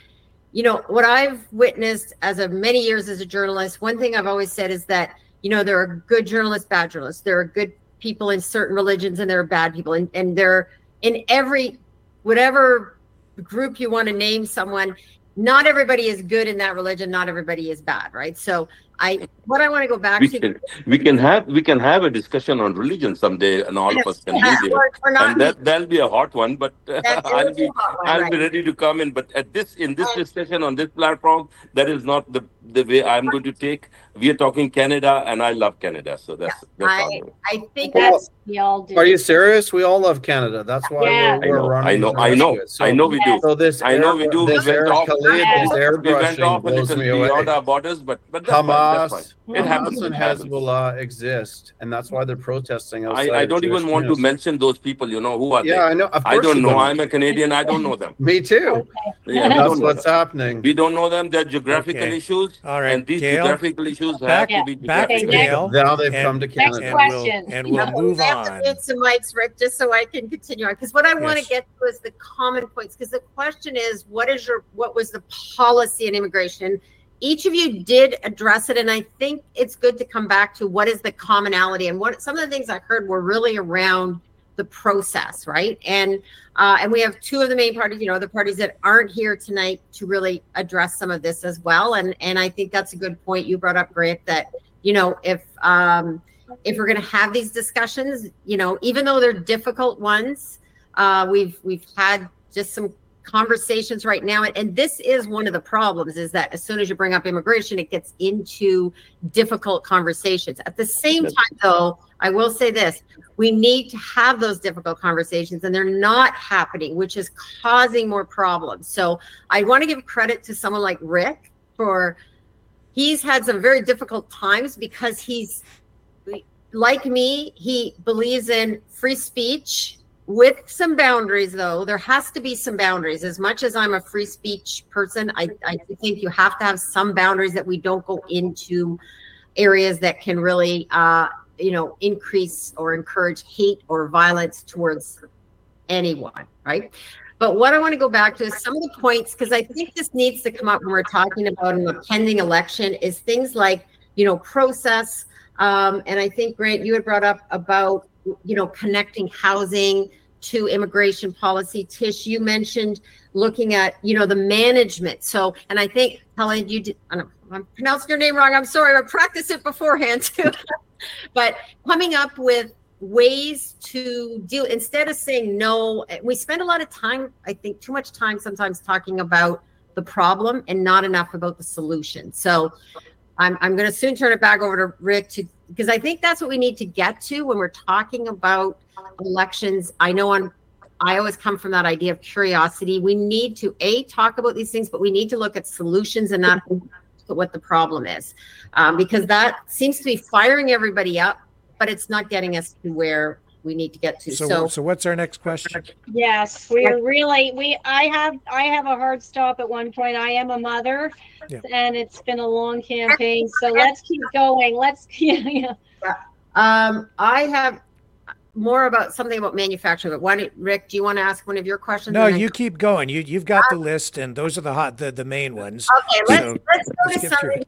C: you know, what I've witnessed as of many years as a journalist, one thing I've always said is that, you know, there are good journalists, bad journalists. There are good people in certain religions and there are bad people. And, and they're in every, whatever group you want to name someone, not everybody is good in that religion. Not everybody is bad. Right. So I, what I want to go back
E: We
C: to.
E: can, we can have, we can have a discussion on religion someday, and all of us can
C: Yeah,
E: be there.
C: or- or
E: And that that'll be a hot one. But uh, I'll be,
C: one,
E: I'll
C: right.
E: be ready to come in. But at this, in this discussion on this platform, that is not the the way I'm going to take. We are talking Canada, and I love Canada, so that's that's
C: I. I think
D: Well,
C: that's
F: We all do.
D: Are you serious? We all love Canada. That's why
F: Yeah.
D: we're,
E: I
D: we're
E: know,
D: running.
E: I know, I know.
D: So-
E: I know we do.
D: So this,
E: I know we do.
D: This
E: We went
D: air,
E: off-
D: Khalid is
F: Yeah.
E: We went off a
D: blows
E: little
D: me away.
E: beyond our borders, but but that's fine. That's
D: Hamas.
E: It happens.
D: Hamas and
E: It happens.
D: Hezbollah exist, and that's why they're protesting outside.
E: I, I don't even
D: Jewish
E: want to mention those people. You know who are
D: Yeah, I know. Of
E: they? I don't
D: you
E: know. I'm a Canadian. I don't know them.
D: Me too.
E: Yeah, we
D: That's
E: don't know
D: what's happening.
E: We don't know them. They're geographical
B: Okay.
E: Issues,
B: All right,
E: and these
B: Gail.
E: geographical issues
B: Back-
E: have to be
B: back to
E: geographical.
B: Gail.
D: Now they've
B: And-
D: come to
F: Next
D: Canada.
B: and
F: question.
B: we'll, and we'll
C: Yeah,
B: move
C: we have to
B: on.
C: mute some mics, Rick, just so I can continue on. Because what I want to
B: Yes.
C: get to is the common points. Because the question is, what is your what was the policy in immigration? Each of you did address it, and I think it's good to come back to what is the commonality and what some of the things I heard were really around the process, right? And uh, and we have two of the main parties, you know, the parties that aren't here tonight to really address some of this as well. And and I think that's a good point you brought up, Grant. That you know, if um, if we're going to have these discussions, you know, even though they're difficult ones, uh, we've we've had just some conversations right now and this is one of the problems is that as soon as you bring up immigration it gets into difficult conversations at the same time though i will say this we need to have those difficult conversations and they're not happening which is causing more problems. So i want to give credit to someone like rick for he's had some very difficult times because he's like me he believes in free speech with some boundaries though. There has to be some boundaries. As much as i'm a free speech person i, I think you have to have some boundaries that we don't go into areas that can really uh, you know increase or encourage hate or violence towards anyone right but what i want to go back to is some of the points because i think this needs to come up when we're talking about an impending election is things like you know process um, and i think grant you had brought up about you know, connecting housing to immigration policy. Tish, you mentioned looking at, you know, the management. So, and I think Helen, you did, I am pronouncing your name wrong. I'm sorry. I practiced it beforehand too. but coming up with ways to deal instead of saying no we spend a lot of time i think too much time sometimes talking about the problem and not enough about the solution so i'm, I'm going to soon turn it back over to rick to because I think that's what we need to get to when we're talking about elections. I know on I always come from that idea of curiosity. We need to a talk about these things, but we need to look at solutions and not what the problem is, um, because that seems to be firing everybody up, but it's not getting us to where we need to get to.
B: So, so, so what's our next question?
F: Yes, we are really we. I have I have a hard stop at one point. I am a mother, yeah. and it's been a long campaign. So let's keep going. Let's yeah. yeah.
C: Um, I have more about something about manufacturing. But why, don't Rick? Do you want to ask one of your questions?
B: No, you keep going. You you've got the list, and those are the hot the, the main ones.
C: Okay, let's so let's go let's to something.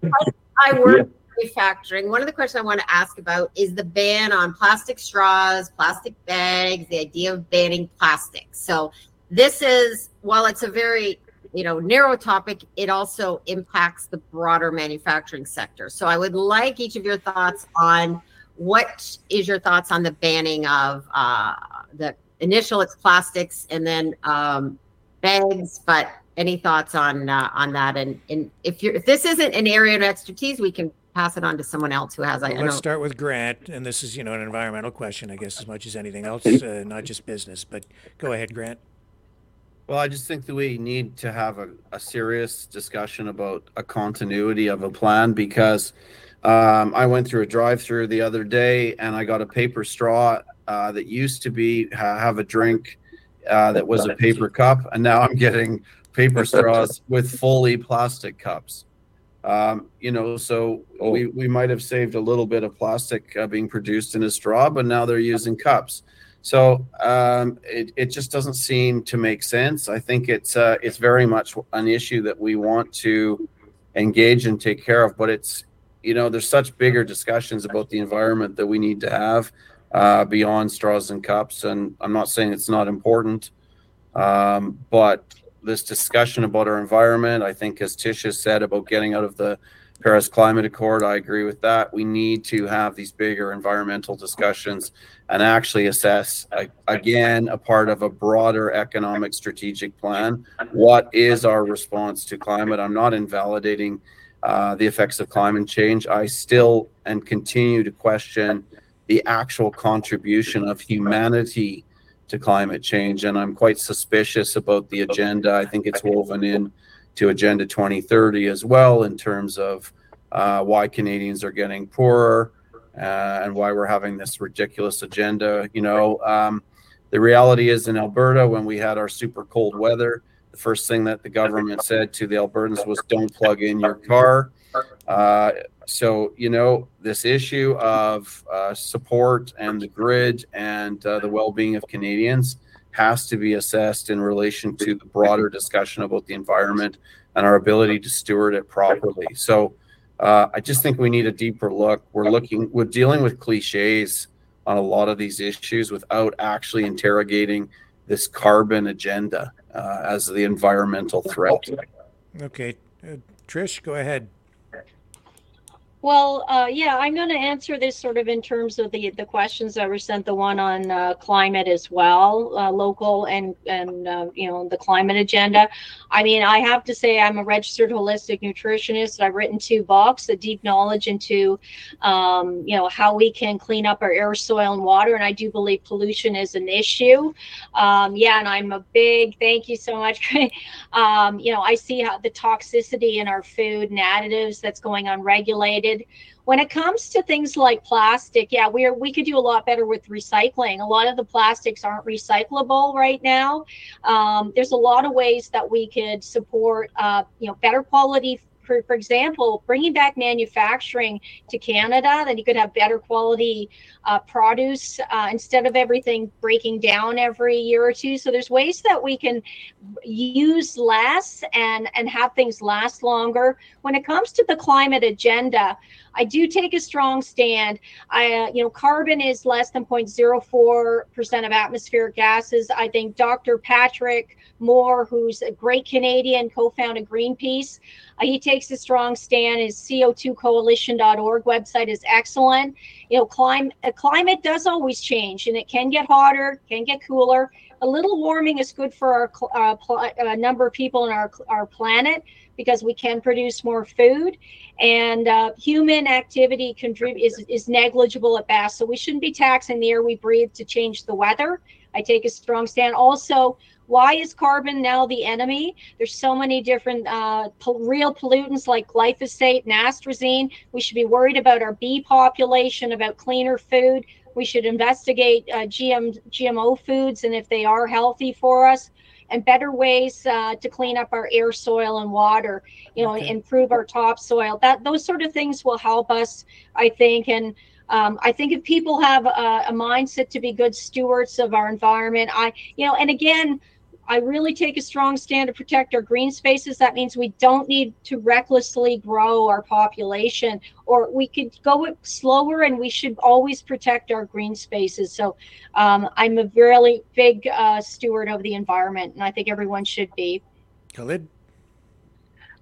C: I work manufacturing, one of the questions I want to ask about is the ban on plastic straws, plastic bags, the idea of banning plastic. So this is while it's a very you know narrow topic, it also impacts the broader manufacturing sector. So I would like each of your thoughts on what is your thoughts on the banning of uh, the initial it's plastics and then um, bags, but any thoughts on uh, on that? And and if you're if this isn't an area of expertise, we can pass it on to someone else who has.
B: Well, I, let's start with Grant, and this is you know an environmental question, I guess, as much as anything else, uh, not just business. But go ahead, Grant.
D: Well, I just think that we need to have a, a serious discussion about a continuity of a plan because um, I went through a drive-through the other day and I got a paper straw uh, that used to be have a drink uh, that was a paper cup, and now I'm getting paper straws with fully plastic cups. Um, you know, so oh. we, we might have saved a little bit of plastic uh, being produced in a straw, but now they're using cups. So um, it, it just doesn't seem to make sense. I think it's uh, it's very much an issue that we want to engage and take care of, but it's you know there's such bigger discussions about the environment that we need to have uh, beyond straws and cups. And I'm not saying it's not important, um, but this discussion about our environment. I think, as Tisha said about getting out of the Paris Climate Accord, I agree with that. We need to have these bigger environmental discussions and actually assess, again, a part of a broader economic strategic plan. What is our response to climate? I'm not invalidating uh, the effects of climate change. I still and continue to question the actual contribution of humanity to climate change. And I'm quite suspicious about the agenda. I think it's woven in to Agenda 2030 as well in terms of uh, why Canadians are getting poorer uh, and why we're having this ridiculous agenda. You know, um, the reality is in Alberta, when we had our super cold weather, the first thing that the government said to the Albertans was don't plug in your car. Uh, so you know this issue of uh, support and the grid and uh, the well-being of Canadians has to be assessed in relation to the broader discussion about the environment and our ability to steward it properly. So uh, I just think we need a deeper look. We're looking, we're dealing with cliches on a lot of these issues without actually interrogating this carbon agenda uh, as the environmental threat.
B: Okay, uh, Trish, go ahead.
F: Well, uh, yeah, I'm going to answer this sort of in terms of the the questions that were sent. The one on uh, climate as well, uh, local and and uh, you know the climate agenda. I mean, I have to say I'm a registered holistic nutritionist. I've written two books, a deep knowledge into um, you know how we can clean up our air, soil, and water. And I do believe pollution is an issue. Um, yeah, and I'm a big thank you so much. um, you know, I see how the toxicity in our food and additives that's going unregulated when it comes to things like plastic, yeah, we're we could do a lot better with recycling. A lot of the plastics aren't recyclable right now. Um, there's a lot of ways that we could support, uh, you know, better quality for, for example, bringing back manufacturing to Canada, then you could have better quality uh, produce uh, instead of everything breaking down every year or two. So there's ways that we can use less and and have things last longer. When it comes to the climate agenda, I do take a strong stand. I, uh, you know, carbon is less than 0.04% of atmospheric gases. I think Dr. Patrick Moore, who's a great Canadian, co-founded Greenpeace, uh, he takes a strong stand. His CO2coalition.org website is excellent. You know, climate climate does always change, and it can get hotter, can get cooler. A little warming is good for our uh, pl- uh, number of people in our our planet because we can produce more food, and uh, human activity contribute is is negligible at best. So we shouldn't be taxing the air we breathe to change the weather. I take a strong stand. Also, why is carbon now the enemy? There's so many different uh, po- real pollutants like glyphosate and atrazine. We should be worried about our bee population, about cleaner food. We should investigate uh, GM, GMO foods and if they are healthy for us, and better ways uh, to clean up our air, soil, and water. You know, okay. improve our topsoil. That those sort of things will help us, I think, and um, I think if people have a, a, mindset to be good stewards of our environment, I, you know, and again, I really take a strong stand to protect our green spaces. That means we don't need to recklessly grow our population, or we could go slower and we should always protect our green spaces. So um, I'm a really big uh, steward of the environment, and I think everyone should be.
B: Khalid?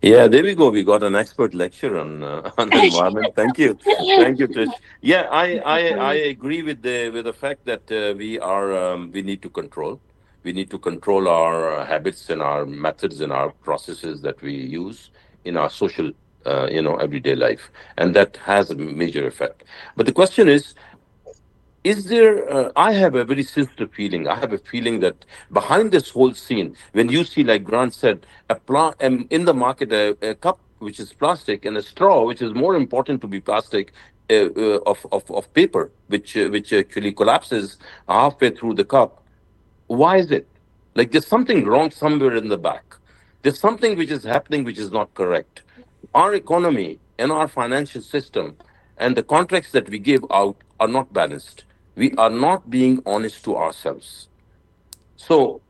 E: Yeah, there we go. We got an expert lecture on uh, on the environment. Thank you, thank you, Trish. Yeah, I, I I agree with the with the fact that uh, we are um, we need to control we need to control our habits and our methods and our processes that we use in our social uh, you know everyday life. And that has a major effect. But the question is is there uh, i have a very sinister feeling. I have a feeling that behind this whole scene when you see like grant said a plant um, in the market a, a, cup which is plastic and a straw which is more important to be plastic uh, uh of, of, of paper which uh, which actually collapses halfway through the cup why is it? Like there's something wrong somewhere in the back. There's something which is happening which is not correct. Our economy and our financial system and the contracts that we give out are not balanced. We are not being honest to ourselves. So,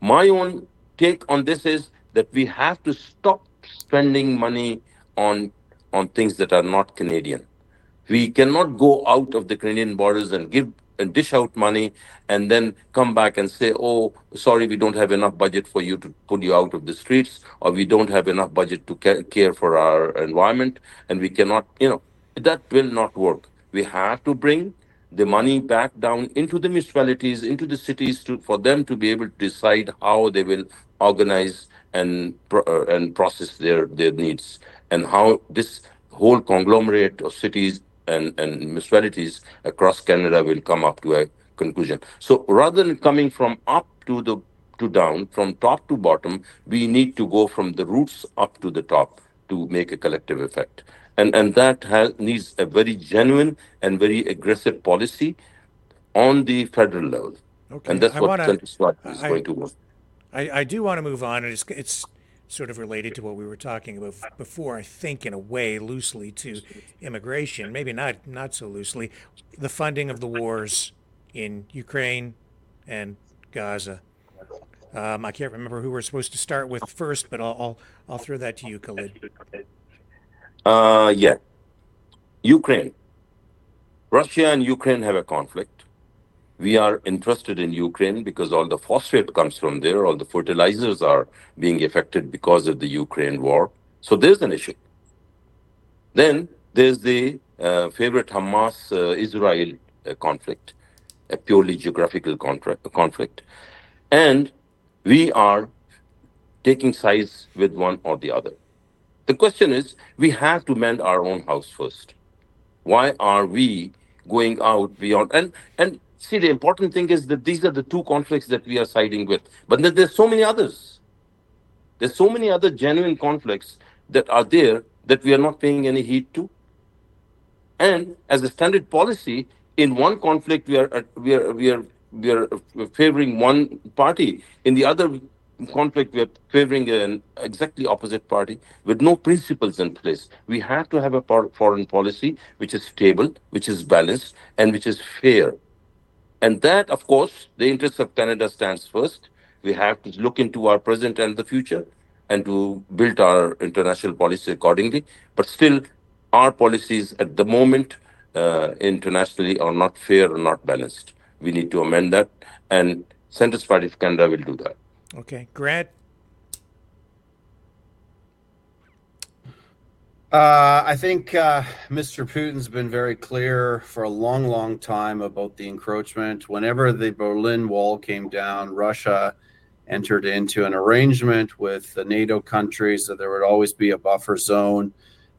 E: my own take on this is that we have to stop spending money on on things that are not Canadian. We cannot go out of the Canadian borders and give and dish out money and then come back and say, oh, sorry, we don't have enough budget for you to pull you out of the streets, or we don't have enough budget to care for our environment, and we cannot, you know, that will not work. We have to bring the money back down into the municipalities, into the cities, to, for them to be able to decide how they will organize and uh, and process their their needs, and how this whole conglomerate of cities and, and municipalities across Canada will come up to a conclusion. So rather than coming from up to the to down, from top to bottom, we need to go from the roots up to the top to make a collective effect. And and that has, needs a very genuine and very aggressive policy on the federal level. Okay. And that's I what wanna, is I, going to work.
B: I, I do want to move on. It's, it's sort of related to what we were talking about before, I think, in a way, loosely to immigration, maybe not not so loosely, the funding of the wars in Ukraine and Gaza. Um, I can't remember who we're supposed to start with first, but I'll I'll, I'll throw that to you, Khalid.
E: Uh, yeah, Ukraine. Russia and Ukraine have a conflict. We are interested in Ukraine because all the phosphate comes from there, all the fertilizers are being affected because of the Ukraine war. So there's an issue. Then there's the uh, favorite Hamas uh, Israel uh, conflict, a purely geographical contract, conflict. And we are taking sides with one or the other. The question is we have to mend our own house first. Why are we going out beyond? And, and see, the important thing is that these are the two conflicts that we are siding with. But there's so many others. There's so many other genuine conflicts that are there that we are not paying any heed to. And as a standard policy, in one conflict we are we are we are we are favoring one party. In the other conflict, we are favoring an exactly opposite party with no principles in place. We have to have a foreign policy which is stable, which is balanced, and which is fair. And that, of course, the interests of Canada stands first. We have to look into our present and the future and to build our international policy accordingly. But still, our policies at the moment uh, internationally are not fair or not balanced. We need to amend that, and Centrist Party of Canada will do that.
B: Okay, Grant.
D: Uh, I think uh, Mr. Putin's been very clear for a long, long time about the encroachment. Whenever the Berlin Wall came down, Russia entered into an arrangement with the NATO countries that there would always be a buffer zone.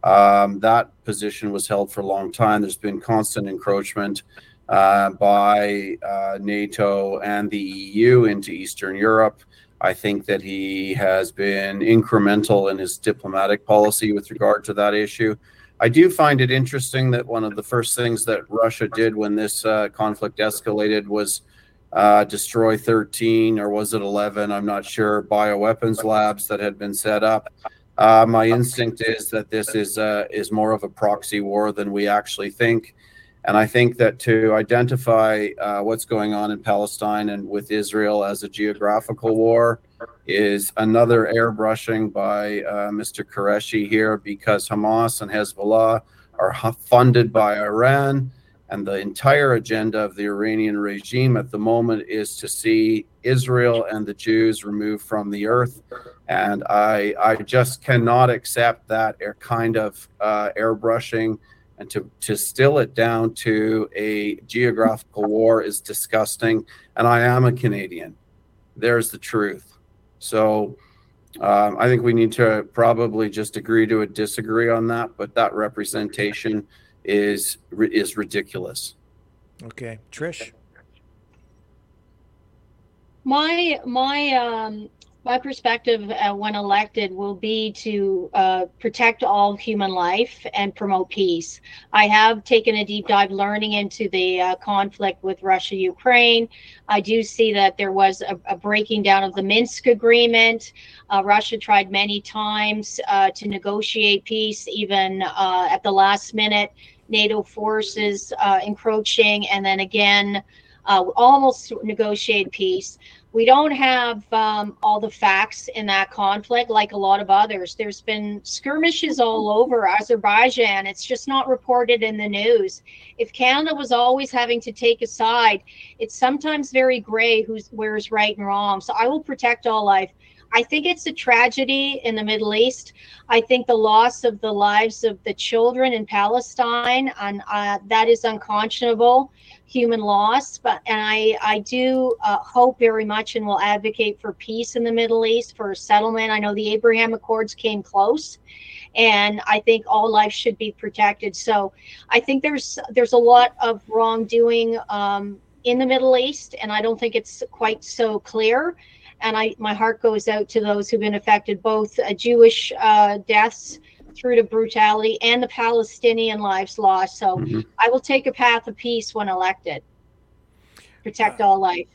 D: Um, that position was held for a long time. There's been constant encroachment uh, by uh, NATO and the EU into Eastern Europe. I think that he has been incremental in his diplomatic policy with regard to that issue. I do find it interesting that one of the first things that Russia did when this uh, conflict escalated was uh, destroy 13 or was it 11? I'm not sure. Bioweapons labs that had been set up. Uh, my instinct is that this is uh, is more of a proxy war than we actually think, and I think that to identify uh, what's going on in Palestine and with Israel as a geographical war is another airbrushing by uh, Mr. Qureshi here because Hamas and Hezbollah are funded by Iran and the entire agenda of the Iranian regime at the moment is to see Israel and the Jews removed from the earth. And I, I just cannot accept that kind of uh, airbrushing and to, to still it down to a geographical war is disgusting. And I am a Canadian. There's the truth. So um, I think we need to probably just agree to a disagree on that. But that representation is is ridiculous.
B: Okay, Trish.
F: My my um my perspective uh, when elected will be to uh, protect all human life and promote peace. I have taken a deep dive learning into the uh, conflict with Russia Ukraine. I do see that there was a, a breaking down of the Minsk agreement. Uh, Russia tried many times uh, to negotiate peace, even uh, at the last minute. NATO forces encroaching, and then again, almost negotiate peace we don't have um, all the facts in that conflict like a lot of others. There's been skirmishes all over Azerbaijan. It's just not reported in the news. If Canada was always having to take a side, it's sometimes very gray who's where's right and wrong. So I will protect all life. I think it's a tragedy in the Middle East. I think the loss of the lives of the children in Palestine, and uh, that is unconscionable human loss. But and I I do uh, hope very much and will advocate for peace in the Middle East for a settlement. I know the Abraham Accords came close, and I think all life should be protected. So I think there's there's a lot of wrongdoing um, in the Middle East, and I don't think it's quite so clear and I my heart goes out to those who've been affected, both uh, Jewish uh, deaths through to brutality and the Palestinian lives lost. So mm-hmm. I will take a path of peace when elected. Protect all life.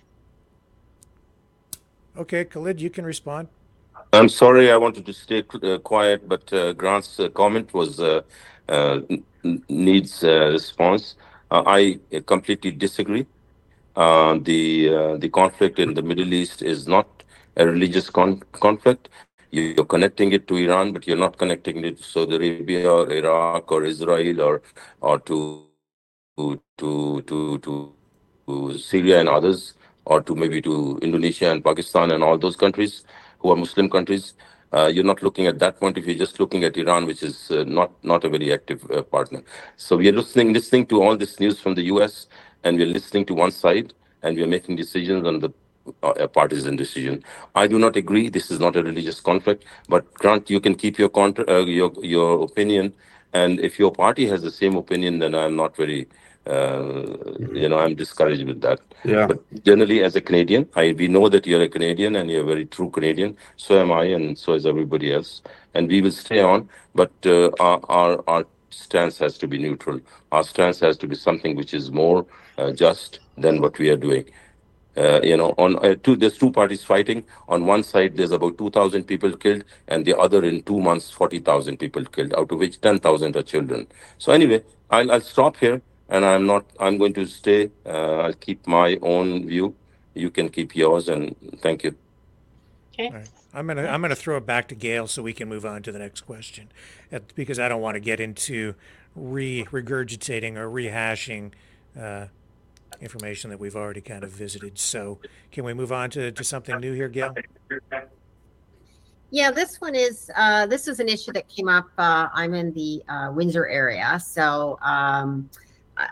B: Okay, Khalid, you can respond.
E: I'm sorry, I wanted to stay uh, quiet, but uh, Grant's uh, comment was uh, needs response. I completely disagree. The the conflict in the Middle East is not a religious con- conflict. You're connecting it to Iran, but you're not connecting it to Saudi Arabia or Iraq or Israel or or to to to to, to Syria and others, or to maybe to Indonesia and Pakistan and all those countries who are Muslim countries. Uh, you're not looking at that point if you're just looking at Iran, which is uh, not not a very active uh, partner. So we are listening listening to all this news from the U.S. and we're listening to one side and we're making decisions on the uh, a partisan decision. I do not agree. This is not a religious conflict. But Grant, you can keep your contra- uh, your your opinion, and if your party has the same opinion, then I'm not very. Uh, you know, I'm discouraged with that.
D: Yeah.
E: But generally, as a Canadian, I we know that you're a Canadian and you're a very true Canadian. So am I, and so is everybody else. And we will stay on. But uh, our, our our stance has to be neutral. Our stance has to be something which is more just than what we are doing. Uh, you know, on uh, two, there's two parties fighting. On one side, there's about 2,000 people killed, and the other in two months, 40,000 people killed, out of which 10,000 are children. So anyway, I'll, I'll stop here, and I'm not. I'm going to stay. Uh, I'll keep my own view. You can keep yours, and thank you.
F: Okay.
B: All right. I'm gonna I'm gonna throw it back to Gail so we can move on to the next question, uh, because I don't want to get into re regurgitating or rehashing uh, information that we've already kind of visited. So can we move on to, to something new here, Gail?
C: Yeah, this one is uh, this is an issue that came up. Uh, I'm in the uh, Windsor area, so um, uh,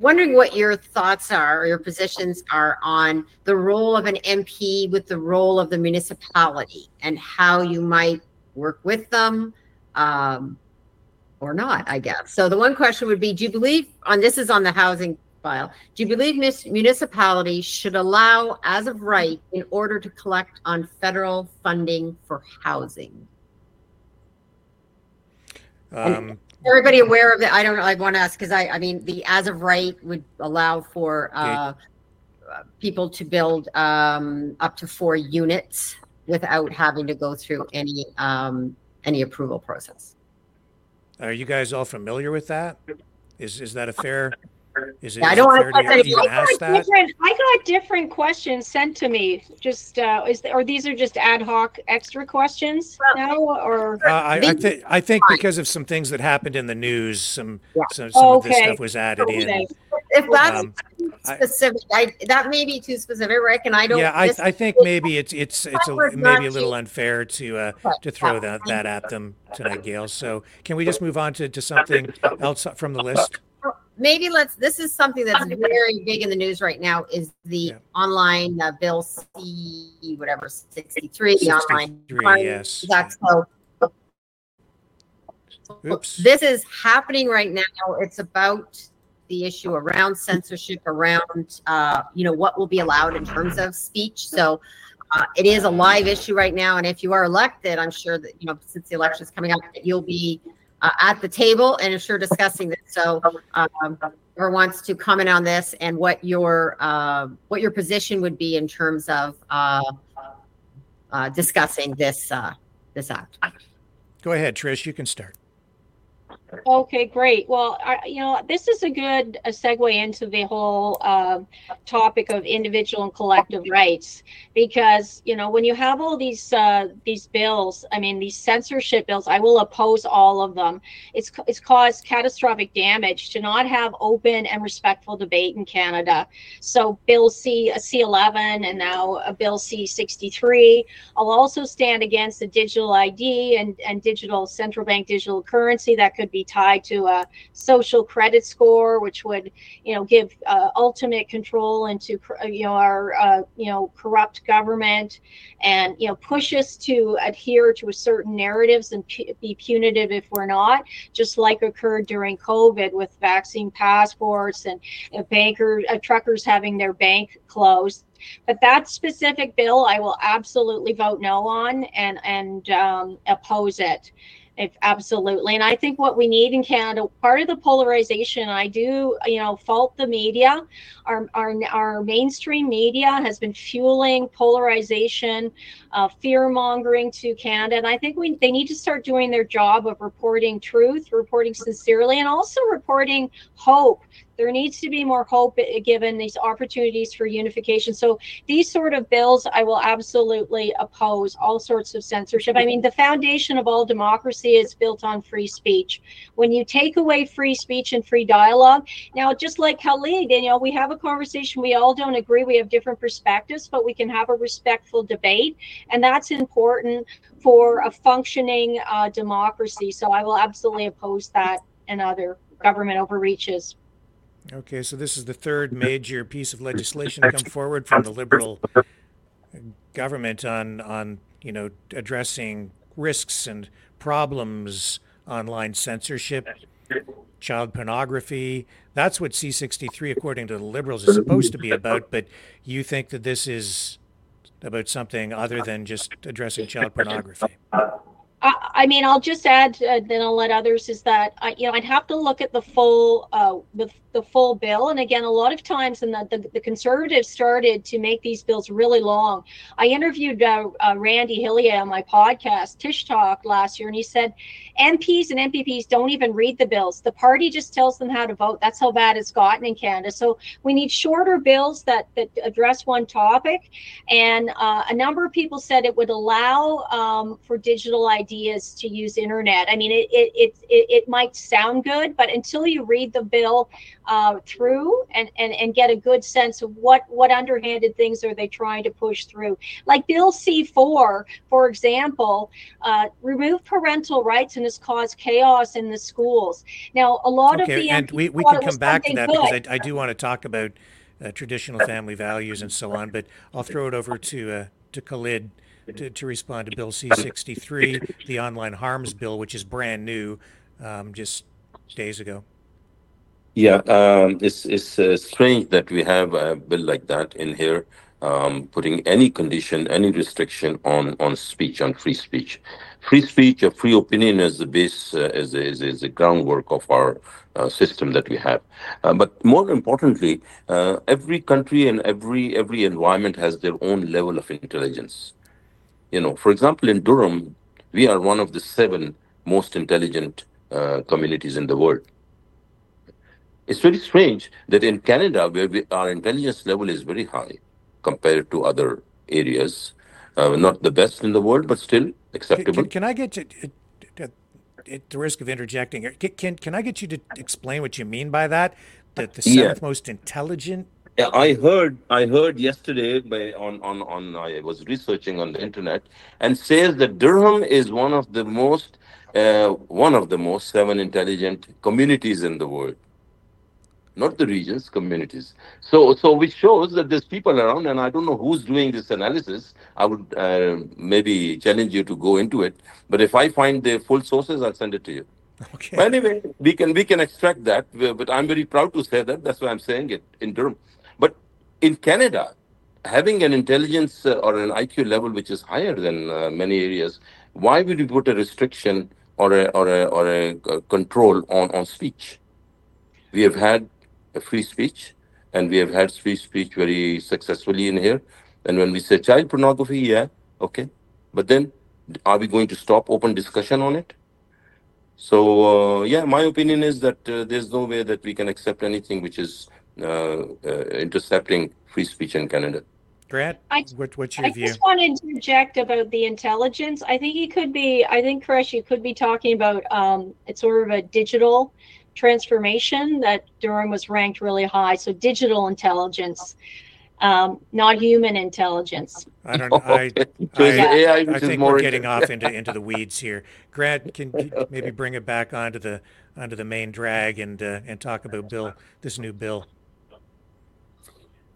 C: wondering what your thoughts are or your positions are on the role of an MP with the role of the municipality and how you might work with them um, or not. I guess. So the one question would be: Do you believe on this is on the housing file. Do you believe mis- municipalities should allow, as of right, in order to collect on federal funding for housing?
B: Um,
C: Everybody aware of that? I don't know. I want to ask because I, I mean, the as of right would allow for uh, uh, people to build um, up to four units without having to go through any um, any approval process.
B: are you guys all familiar with that? Is is that a fair? Is it,
C: Yeah, I don't
B: it
C: wanna
B: fair to even
F: I
B: ask
F: got
B: that?
F: different. I got different questions sent to me. Just uh, is or these are just ad hoc extra questions
C: Well-
F: now, or
B: Uh, I, I think I think because of some things that happened in the news, some
C: Yeah.
B: some, some of this stuff was added in.
C: If that's
B: Um,
C: specific, I, that may be too specific, Rick, and I don't.
B: yeah, I, I think maybe it's it's it's a, maybe a little unfair to uh, to throw that that at them tonight, Gail. So can we just move on to, to something else from the list?
C: Maybe let's this is something that's very big in the news right now is the
B: Yeah.
C: online uh, bill c whatever 63 the online
B: yes.
C: that's so
B: Oops.
C: this is happening right now it's about the issue around censorship around uh, you know what will be allowed in terms of speech so uh, it is a live issue right now and if you are elected i'm sure that you know since the election is coming up that you'll be uh, at the table and I'm sure discussing this so um, whoever wants to comment on this and what your uh, what your position would be in terms of uh, uh, discussing this uh, this act
B: Go ahead, Trish. You can start.
F: Okay, great. Well, I, you know, this is a good a segue into the whole uh, topic of individual and collective rights, because you know when you have all these uh, these bills, I mean these censorship bills, I will oppose all of them. It's it's caused catastrophic damage to not have open and respectful debate in Canada. So Bill C C eleven and now a Bill C sixty three. I'll also stand against the digital ID and and digital central bank digital currency that could be tied to a social credit score, which would, you know, give uh, ultimate control into, you know, our, uh, you know, corrupt government, and you know, push us to adhere to a certain narratives and be punitive if we're not, just like occurred during COVID with vaccine passports and, and bankers, uh, truckers having their bank closed. But that specific bill i will absolutely vote no on and and um, oppose it if absolutely and i think what we need in canada part of the polarization i do you know fault the media. Our our, our mainstream media has been fueling polarization uh, fear mongering to canada and i think we they need to start doing their job of reporting truth reporting sincerely and also reporting hope there needs to be more hope given these opportunities for unification. So these sort of bills, I will absolutely oppose all sorts of censorship. I mean, the foundation of all democracy is built on free speech. When you take away free speech and free dialogue, now just like Khalid, you know, we have a conversation. We all don't agree. We have different perspectives, but we can have a respectful debate, and that's important for a functioning uh, democracy. So I will absolutely oppose that and other government overreaches.
B: Okay, so this is the third major piece of legislation to come forward from the Liberal government on on you know addressing risks and problems online censorship, child pornography. That's what C63, according to the Liberals, is supposed to be about. But you think that this is about something other than just addressing child pornography?
F: I, mean, I'll just add, uh, then I'll let others. Is that I, you know, I'd have to look at the full, uh, the the full bill. And again, a lot of times, and the, the, the conservatives started to make these bills really long. I interviewed uh, uh, Randy Hillier on my podcast, Tish Talk, last year, and he said MPs and MPPs don't even read the bills. The party just tells them how to vote. That's how bad it's gotten in Canada. So we need shorter bills that that address one topic. And uh, a number of people said it would allow um, for digital IDs to use internet. I mean, it it, it it it might sound good, but until you read the bill uh, through and, and and get a good sense of what what underhanded things are they trying to push through. Like Bill C4, for example, uh, remove parental rights and has caused chaos in the schools. Now, a lot
B: okay,
F: of the
B: and we, we can come back to that good. because I, I do want to talk about uh, traditional family values and so on, but I'll throw it over to uh, to Khalid. To, to respond to Bill C63, the online harms bill, which is brand new, um, just days ago.
E: Yeah, um, it's it's uh, strange that we have a bill like that in here, um, putting any condition, any restriction on on speech, on free speech. Free speech or free opinion is the base, uh, is, is is the groundwork of our uh, system that we have. Uh, but more importantly, uh, every country and every every environment has their own level of intelligence. You know, for example, in Durham, we are one of the seven most intelligent uh, communities in the world it's very strange that in Canada, where we, our intelligence level is very high compared to other areas, uh, not the best in the world, but still acceptable.
B: Can, can I get to, at, at the risk of interjecting, can, can, can I get you to explain what you mean by that? That the seventh yeah. most intelligent
E: yeah, I heard I heard yesterday by on, on on I was researching on the internet and says that Durham is one of the most uh, one of the most seven intelligent communities in the world not the regions, communities. So, so which shows that there's people around, and I don't know who's doing this analysis. I would uh, maybe challenge you to go into it. But if I find the full sources, I'll send it to you. Okay. Anyway, we can we can extract that. But I'm very proud to say that. That's why I'm saying it in Durham. In Canada, having an intelligence uh, or an IQ level which is higher than uh, many areas, why would you put a restriction or a or a or a, a control on on speech? We have had free speech, and we have had free speech very successfully in here. And when we say child pornography, yeah, okay, but then are we going to stop open discussion on it? So uh, yeah, my opinion is that uh, there's no way that we can accept anything which is uh, uh intercepting free speech in Canada.
B: Grant, I, what, what's your
F: I
B: view?
F: I just want to interject about the intelligence. I think he could be. I think Qureshi, you could be talking about um, it's sort of a digital transformation that Durham was ranked really high. So digital intelligence, um, not human intelligence.
B: I don't know. I, I, AI, I think we're getting off into, into the weeds here. Grant, can, can maybe bring it back onto the onto the main drag and uh, and talk about Bill this new bill.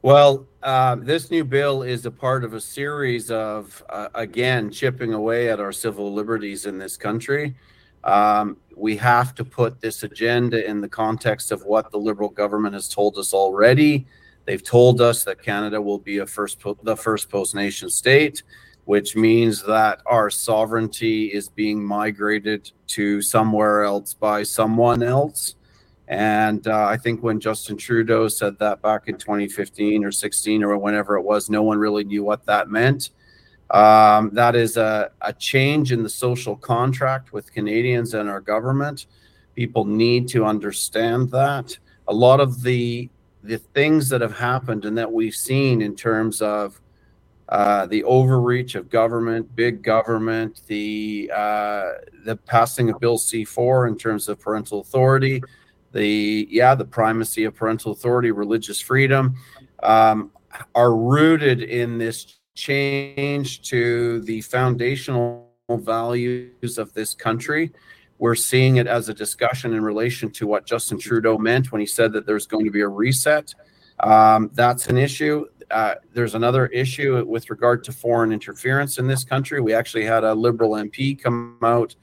D: Well, uh, this new bill is a part of a series of, uh, again, chipping away at our civil liberties in this country. Um, we have to put this agenda in the context of what the Liberal government has told us already. They've told us that Canada will be a first the first post nation state, which means that our sovereignty is being migrated to somewhere else by someone else. And uh, I think when Justin Trudeau said that back in 2015 or 16 or whenever it was, no one really knew what that meant. Um, that is a, a change in the social contract with Canadians and our government. People need to understand that. a lot of the the things that have happened and that we've seen in terms of uh, the overreach of government, big government, the uh, the passing of Bill C4 in terms of parental authority, the yeah the primacy of parental authority, religious freedom, um, are rooted in this change to the foundational values of this country. We're seeing it as a discussion in relation to what Justin Trudeau meant when he said that there's going to be a reset. Um, that's an issue. Uh, there's another issue with regard to foreign interference in this country. We actually had a Liberal MP come out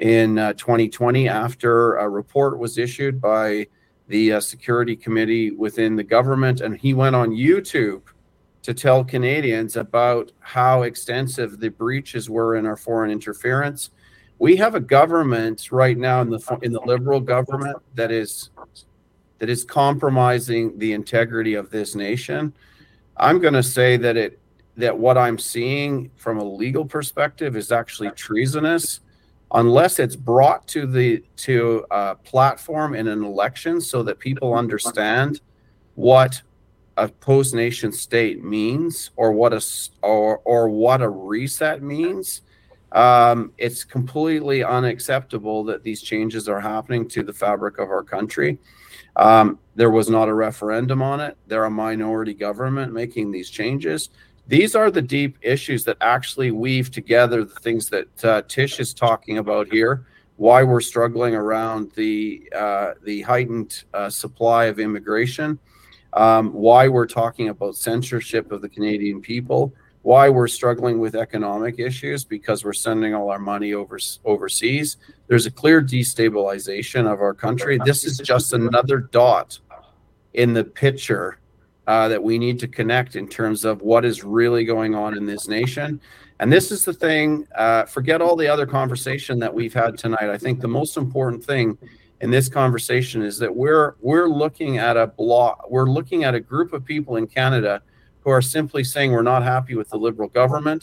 D: in uh, 2020 after a report was issued by the uh, Security Committee within the government, and he went on YouTube to tell Canadians about how extensive the breaches were in our foreign interference. We have a government right now in the in the liberal government that is that is compromising the integrity of this nation. I'm going to say that it that what I'm seeing from a legal perspective is actually treasonous unless it's brought to the to a platform in an election so that people understand what a post nation state means or what a or or what a reset means um, it's completely unacceptable that these changes are happening to the fabric of our country. Um, there was not a referendum on it. They're a minority government making these changes these are the deep issues that actually weave together the things that uh, tish is talking about here why we're struggling around the uh, the heightened uh, supply of immigration um, why we're talking about censorship of the Canadian people, why we're struggling with economic issues because we're sending all our money over, overseas. There's a clear destabilization of our country. This is just another dot in the picture uh, that we need to connect in terms of what is really going on in this nation. And this is the thing, uh, forget all the other conversation that we've had tonight. I think the most important thing in this conversation is that we're we're looking at a block we're looking at a group of people in Canada who are simply saying we're not happy with the liberal government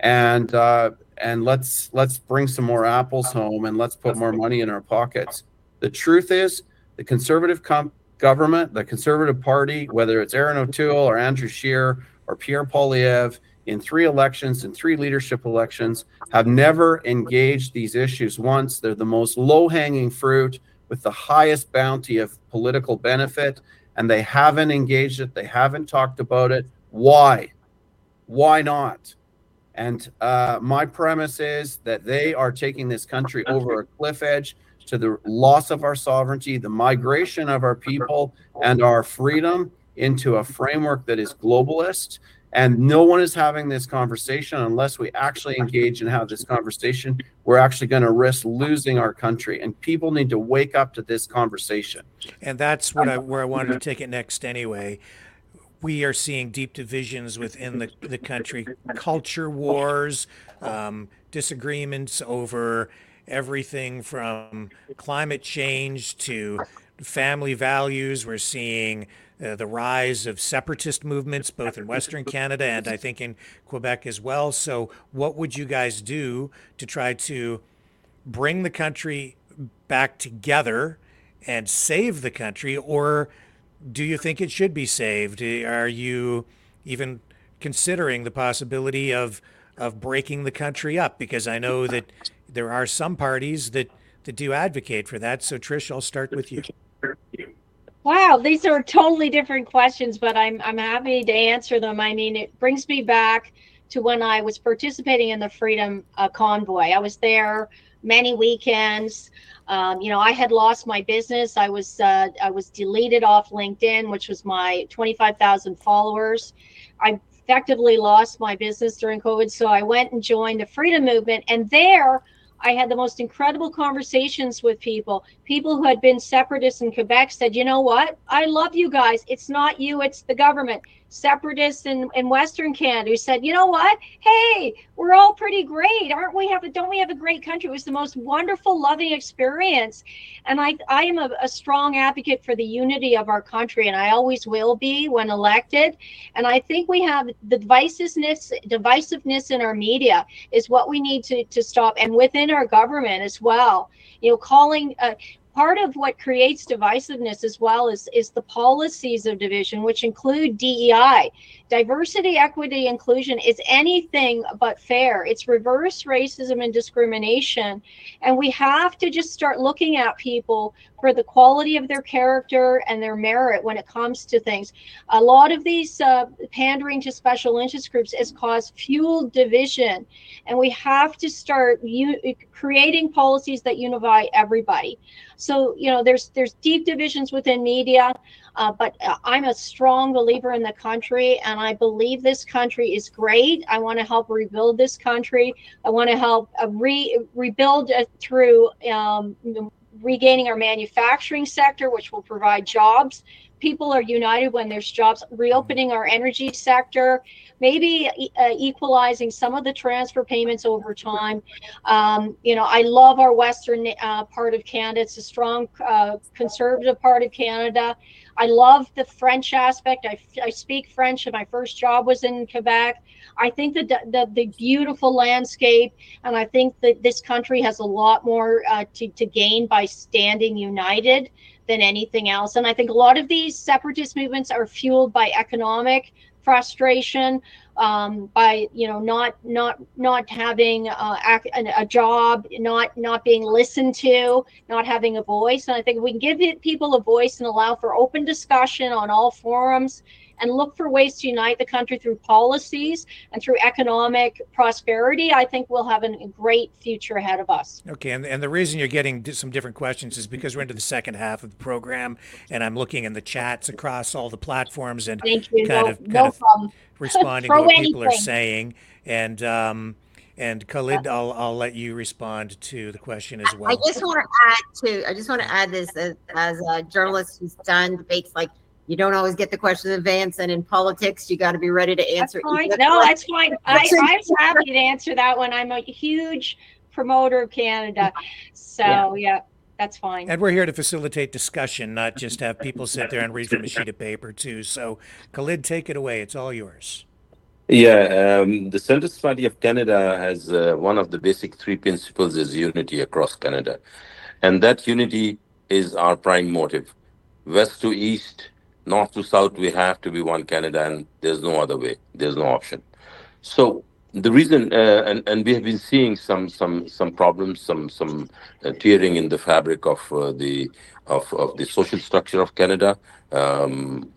D: and uh, and let's let's bring some more apples home and let's put more money in our pockets. The truth is the conservative com- government, the conservative party, whether it's Erin O'Toole or Andrew Scheer or Pierre Poilievre, in three elections and three leadership elections have never engaged these issues once. They're the most low hanging fruit with the highest bounty of political benefit, and they haven't engaged it. They haven't talked about it. Why? Why not? And uh, my premise is that they are taking this country over a cliff edge to the loss of our sovereignty, the migration of our people, and our freedom into a framework that is globalist and no one is having this conversation unless we actually engage and have this conversation. We're actually going to risk losing our country, and people need to wake up to this conversation.
B: And that's what I, where I wanted to take it next, anyway. We are seeing deep divisions within the, the country, culture wars, um, disagreements over everything from climate change to family values. We're seeing uh, the rise of separatist movements, both in Western Canada and I think in Quebec as well. So, what would you guys do to try to bring the country back together and save the country? Or do you think it should be saved? Are you even considering the possibility of of breaking the country up? Because I know that there are some parties that, that do advocate for that. So, Trish, I'll start with you.
F: Wow, these are totally different questions, but I'm I'm happy to answer them. I mean, it brings me back to when I was participating in the Freedom uh, Convoy. I was there many weekends. Um, you know, I had lost my business. I was uh, I was deleted off LinkedIn, which was my 25,000 followers. I effectively lost my business during COVID, so I went and joined the Freedom Movement, and there I had the most incredible conversations with people. People who had been separatists in Quebec said, you know what? I love you guys. It's not you, it's the government separatists in, in Western Canada who said, you know what? Hey, we're all pretty great, aren't we? Have a, don't we have a great country? It was the most wonderful, loving experience, and I I am a, a strong advocate for the unity of our country, and I always will be when elected. And I think we have the divisiveness divisiveness in our media is what we need to to stop, and within our government as well. You know, calling. Uh, part of what creates divisiveness as well is, is the policies of division, which include DEI. Diversity, equity, inclusion is anything but fair. It's reverse racism and discrimination. And we have to just start looking at people for the quality of their character and their merit when it comes to things. A lot of these uh, pandering to special interest groups has caused fuel division. And we have to start u- creating policies that unify everybody. So you know, there's there's deep divisions within media, uh, but uh, I'm a strong believer in the country, and I believe this country is great. I want to help rebuild this country. I want to help uh, re rebuild through um, regaining our manufacturing sector, which will provide jobs. People are united when there's jobs, reopening our energy sector, maybe uh, equalizing some of the transfer payments over time. Um, you know, I love our western uh, part of Canada. It's a strong uh, conservative part of Canada. I love the French aspect. I, I speak French, and my first job was in Quebec. I think that the, the, beautiful landscape, and I think that this country has a lot more uh, to, to gain by standing united than anything else. And I think a lot of these separatist movements are fueled by economic frustration um, by you know not not not having uh, a job, not not being listened to, not having a voice. And I think we can give people a voice and allow for open discussion on all forums and look for ways to unite the country through policies and through economic prosperity, I think we'll have a great future ahead of us.
B: Okay, and, and the reason you're getting some different questions is because we're into the second half of the program, and I'm looking in the chats across all the platforms and
F: Thank you.
B: kind
F: no,
B: of, kind
F: no
B: of responding to what anything. people are saying. And um, and Khalid, I'll I'll let you respond to the question as well.
C: I just want to add to I just want to add this as, as a journalist who's done debates like you don't always get the questions in advance, and in politics, you got to be ready to answer.
F: That's fine. No, that's fine. I, I'm happy to answer that one. I'm a huge promoter of Canada, so yeah. yeah. That's fine.
B: And we're here to facilitate discussion, not just have people sit there and read from a sheet of paper, too. So, Khalid, take it away. It's all yours.
E: Yeah, um, the Centrist Party of Canada has uh, one of the basic three principles is unity across Canada. And that unity is our prime motive. West to east, north to south, we have to be one Canada, and there's no other way. There's no option. So the reason, uh, and and we have been seeing some some some problems, some some uh, tearing in the fabric of uh, the of of the social structure of Canada, um,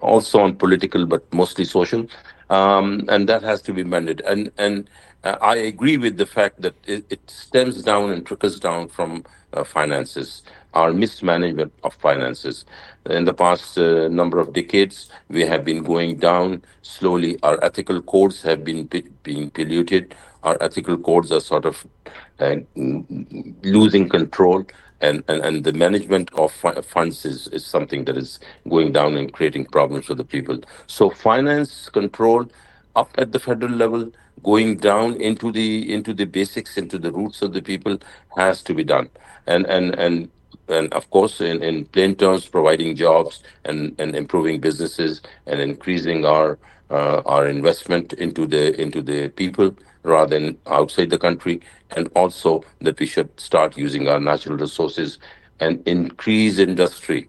E: also on political, but mostly social, um, and that has to be mended. And and uh, I agree with the fact that it, it stems down and trickles down from uh, finances our mismanagement of finances. In the past uh, number of decades, we have been going down slowly. Our ethical codes have been being polluted. Our ethical codes are sort of uh, losing control. And, and, and the management of funds is, is something that is going down and creating problems for the people. So finance control up at the federal level, going down into the into the basics, into the roots of the people, has to be done. And and and and of course, in, in plain terms, providing jobs and, and improving businesses and increasing our uh, our investment into the into the people rather than outside the country, and also that we should start using our natural resources and increase industry.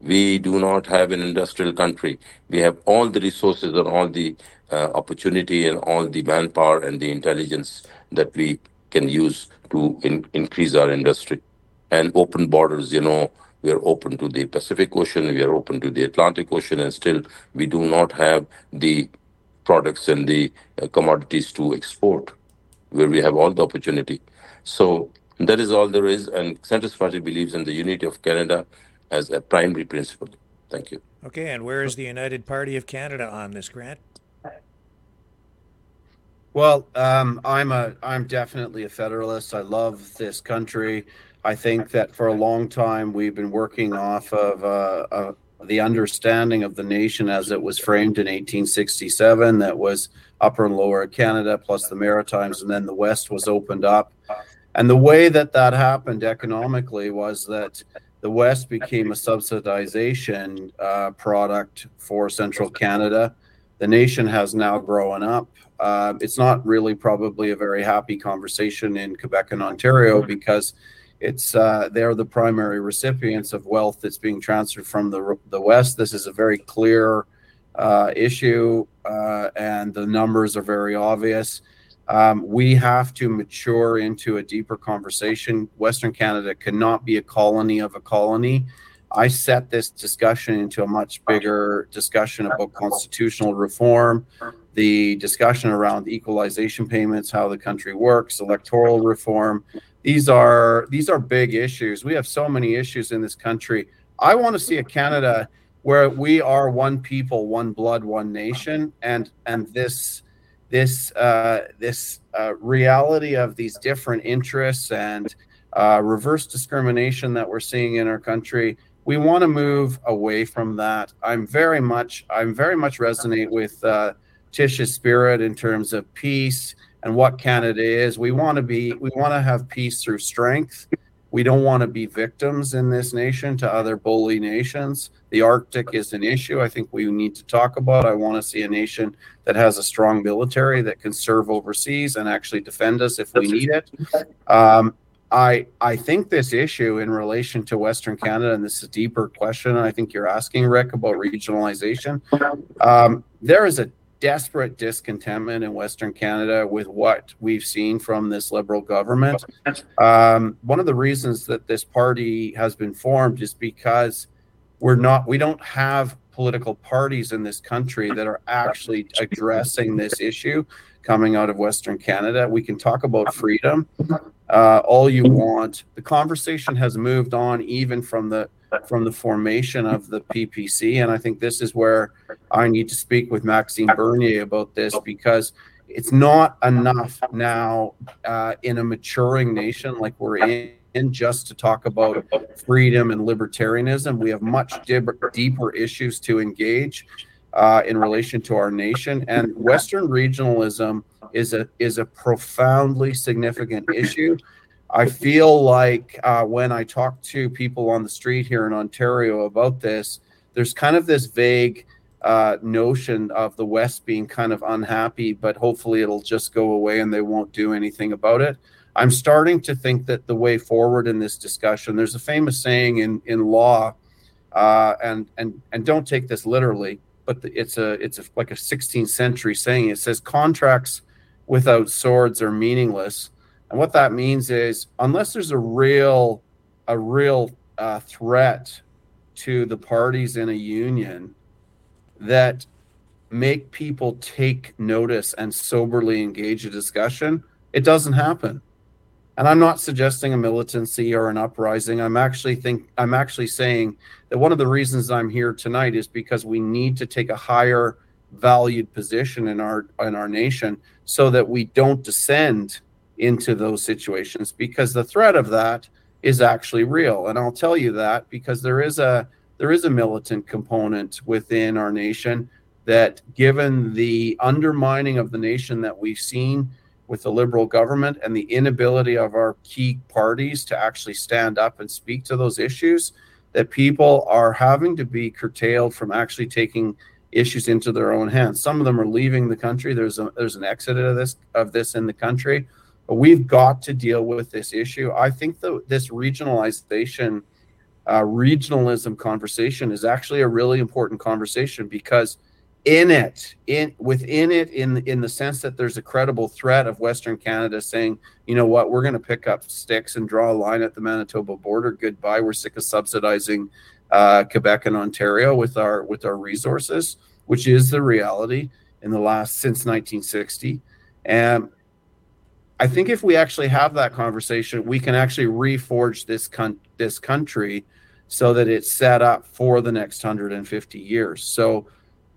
E: We do not have an industrial country. We have all the resources and all the uh, opportunity and all the manpower and the intelligence that we can use to in, increase our industry and open borders. You know, we are open to the Pacific Ocean, we are open to the Atlantic Ocean, and still we do not have the products and the uh, commodities to export, where we have all the opportunity. So that is all there is, and Centrist Party believes in the unity of Canada as a primary principle. Thank you.
B: Okay, and where is the United Party of Canada on this, Grant?
D: Well, um, I'm a I'm definitely a federalist. I love this country. I think that for a long time we've been working off of uh, uh, the understanding of the nation as it was framed in 1867 that was upper and lower Canada plus the Maritimes, and then the West was opened up. And the way that that happened economically was that the West became a subsidization uh, product for central Canada. The nation has now grown up. Uh, it's not really probably a very happy conversation in Quebec and Ontario because it's uh, they're the primary recipients of wealth that's being transferred from the the West. This is a very clear uh, issue, uh, and the numbers are very obvious. Um, we have to mature into a deeper conversation. Western Canada cannot be a colony of a colony. I set this discussion into a much bigger discussion about constitutional reform, the discussion around equalization payments, how the country works, electoral reform. These are these are big issues. We have so many issues in this country. I want to see a Canada where we are one people, one blood, one nation, and and this this uh, this uh, reality of these different interests and uh, reverse discrimination that we're seeing in our country. We want to move away from that. I'm very much I'm very much resonate with uh, Tish's spirit in terms of peace and what Canada is. We want to be we want to have peace through strength. We don't want to be victims in this nation to other bully nations. The Arctic is an issue I think we need to talk about. I want to see a nation that has a strong military that can serve overseas and actually defend us if we need it. Um, I I think this issue in relation to Western Canada, and this is a deeper question. I think you're asking Rick about regionalization. Um, there is a desperate discontentment in Western Canada with what we've seen from this Liberal government. Um, one of the reasons that this party has been formed is because we're not, we don't have political parties in this country that are actually addressing this issue coming out of Western Canada. We can talk about freedom uh, all you want. The conversation has moved on even from the from the formation of the PPC. And I think this is where I need to speak with Maxime Bernier about this because it's not enough now uh, in a maturing nation like we're in, just to talk about freedom and libertarianism. We have much deeper, deeper issues to engage uh, in relation to our nation. And Western regionalism is a is a profoundly significant issue. I feel like uh, when I talk to people on the street here in Ontario about this, there's kind of this vague uh, notion of the West being kind of unhappy, but hopefully it'll just go away and they won't do anything about it. I'm starting to think that the way forward in this discussion, there's a famous saying in in law, uh, and and and don't take this literally, but the, it's a it's a, like a 16th century saying. It says contracts without swords are meaningless and what that means is, unless there's a real, a real uh, threat to the parties in a union that make people take notice and soberly engage a discussion, it doesn't happen. And I'm not suggesting a militancy or an uprising. I'm actually think I'm actually saying that one of the reasons I'm here tonight is because we need to take a higher valued position in our in our nation so that we don't descend into those situations because the threat of that is actually real. And i'll tell you that because there is a there is a militant component within our nation that given the undermining of the nation that we've seen with the liberal government and the inability of our key parties to actually stand up and speak to those issues that people are having to be curtailed from actually taking issues into their own hands. Some of them are leaving the country. There's a there's an exit of this of this in the country we've got to deal with this issue. I think that this regionalization, uh, regionalism conversation is actually a really important conversation because in it, in within it, in in the sense that there's a credible threat of Western Canada saying, you know what, we're going to pick up sticks and draw a line at the Manitoba border. Goodbye. We're sick of subsidizing uh, Quebec and Ontario with our with our resources, which is the reality in the last since 1960. And I think if we actually have that conversation, we can actually reforge this con- this country so that it's set up for the next 150 years. So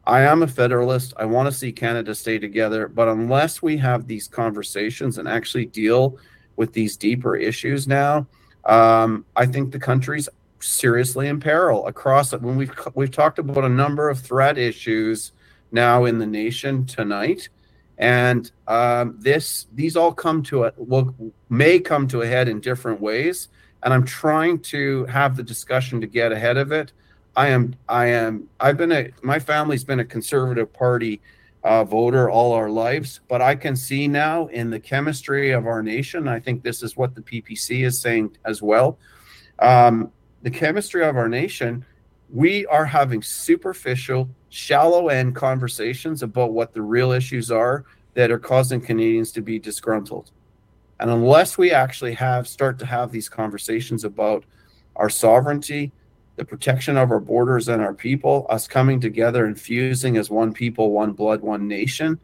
D: I am a federalist. I want to see Canada stay together, but unless we have these conversations and actually deal with these deeper issues now, um, I think the country's seriously in peril across it. When we've we've talked about a number of threat issues now in the nation tonight and um, this these all come to a well may come to a head in different ways and i'm trying to have the discussion to get ahead of it i am i am i've been a my family's been a conservative party uh, voter all our lives, but I can see now in the chemistry of our nation, I think this is what the PPC is saying as well. Um, the chemistry of our nation, we are having superficial, shallow end conversations about what the real issues are that are causing Canadians to be disgruntled. And unless we actually have start to have these conversations about our sovereignty, the protection of our borders and our people, us coming together and fusing as one people, one blood, one nation.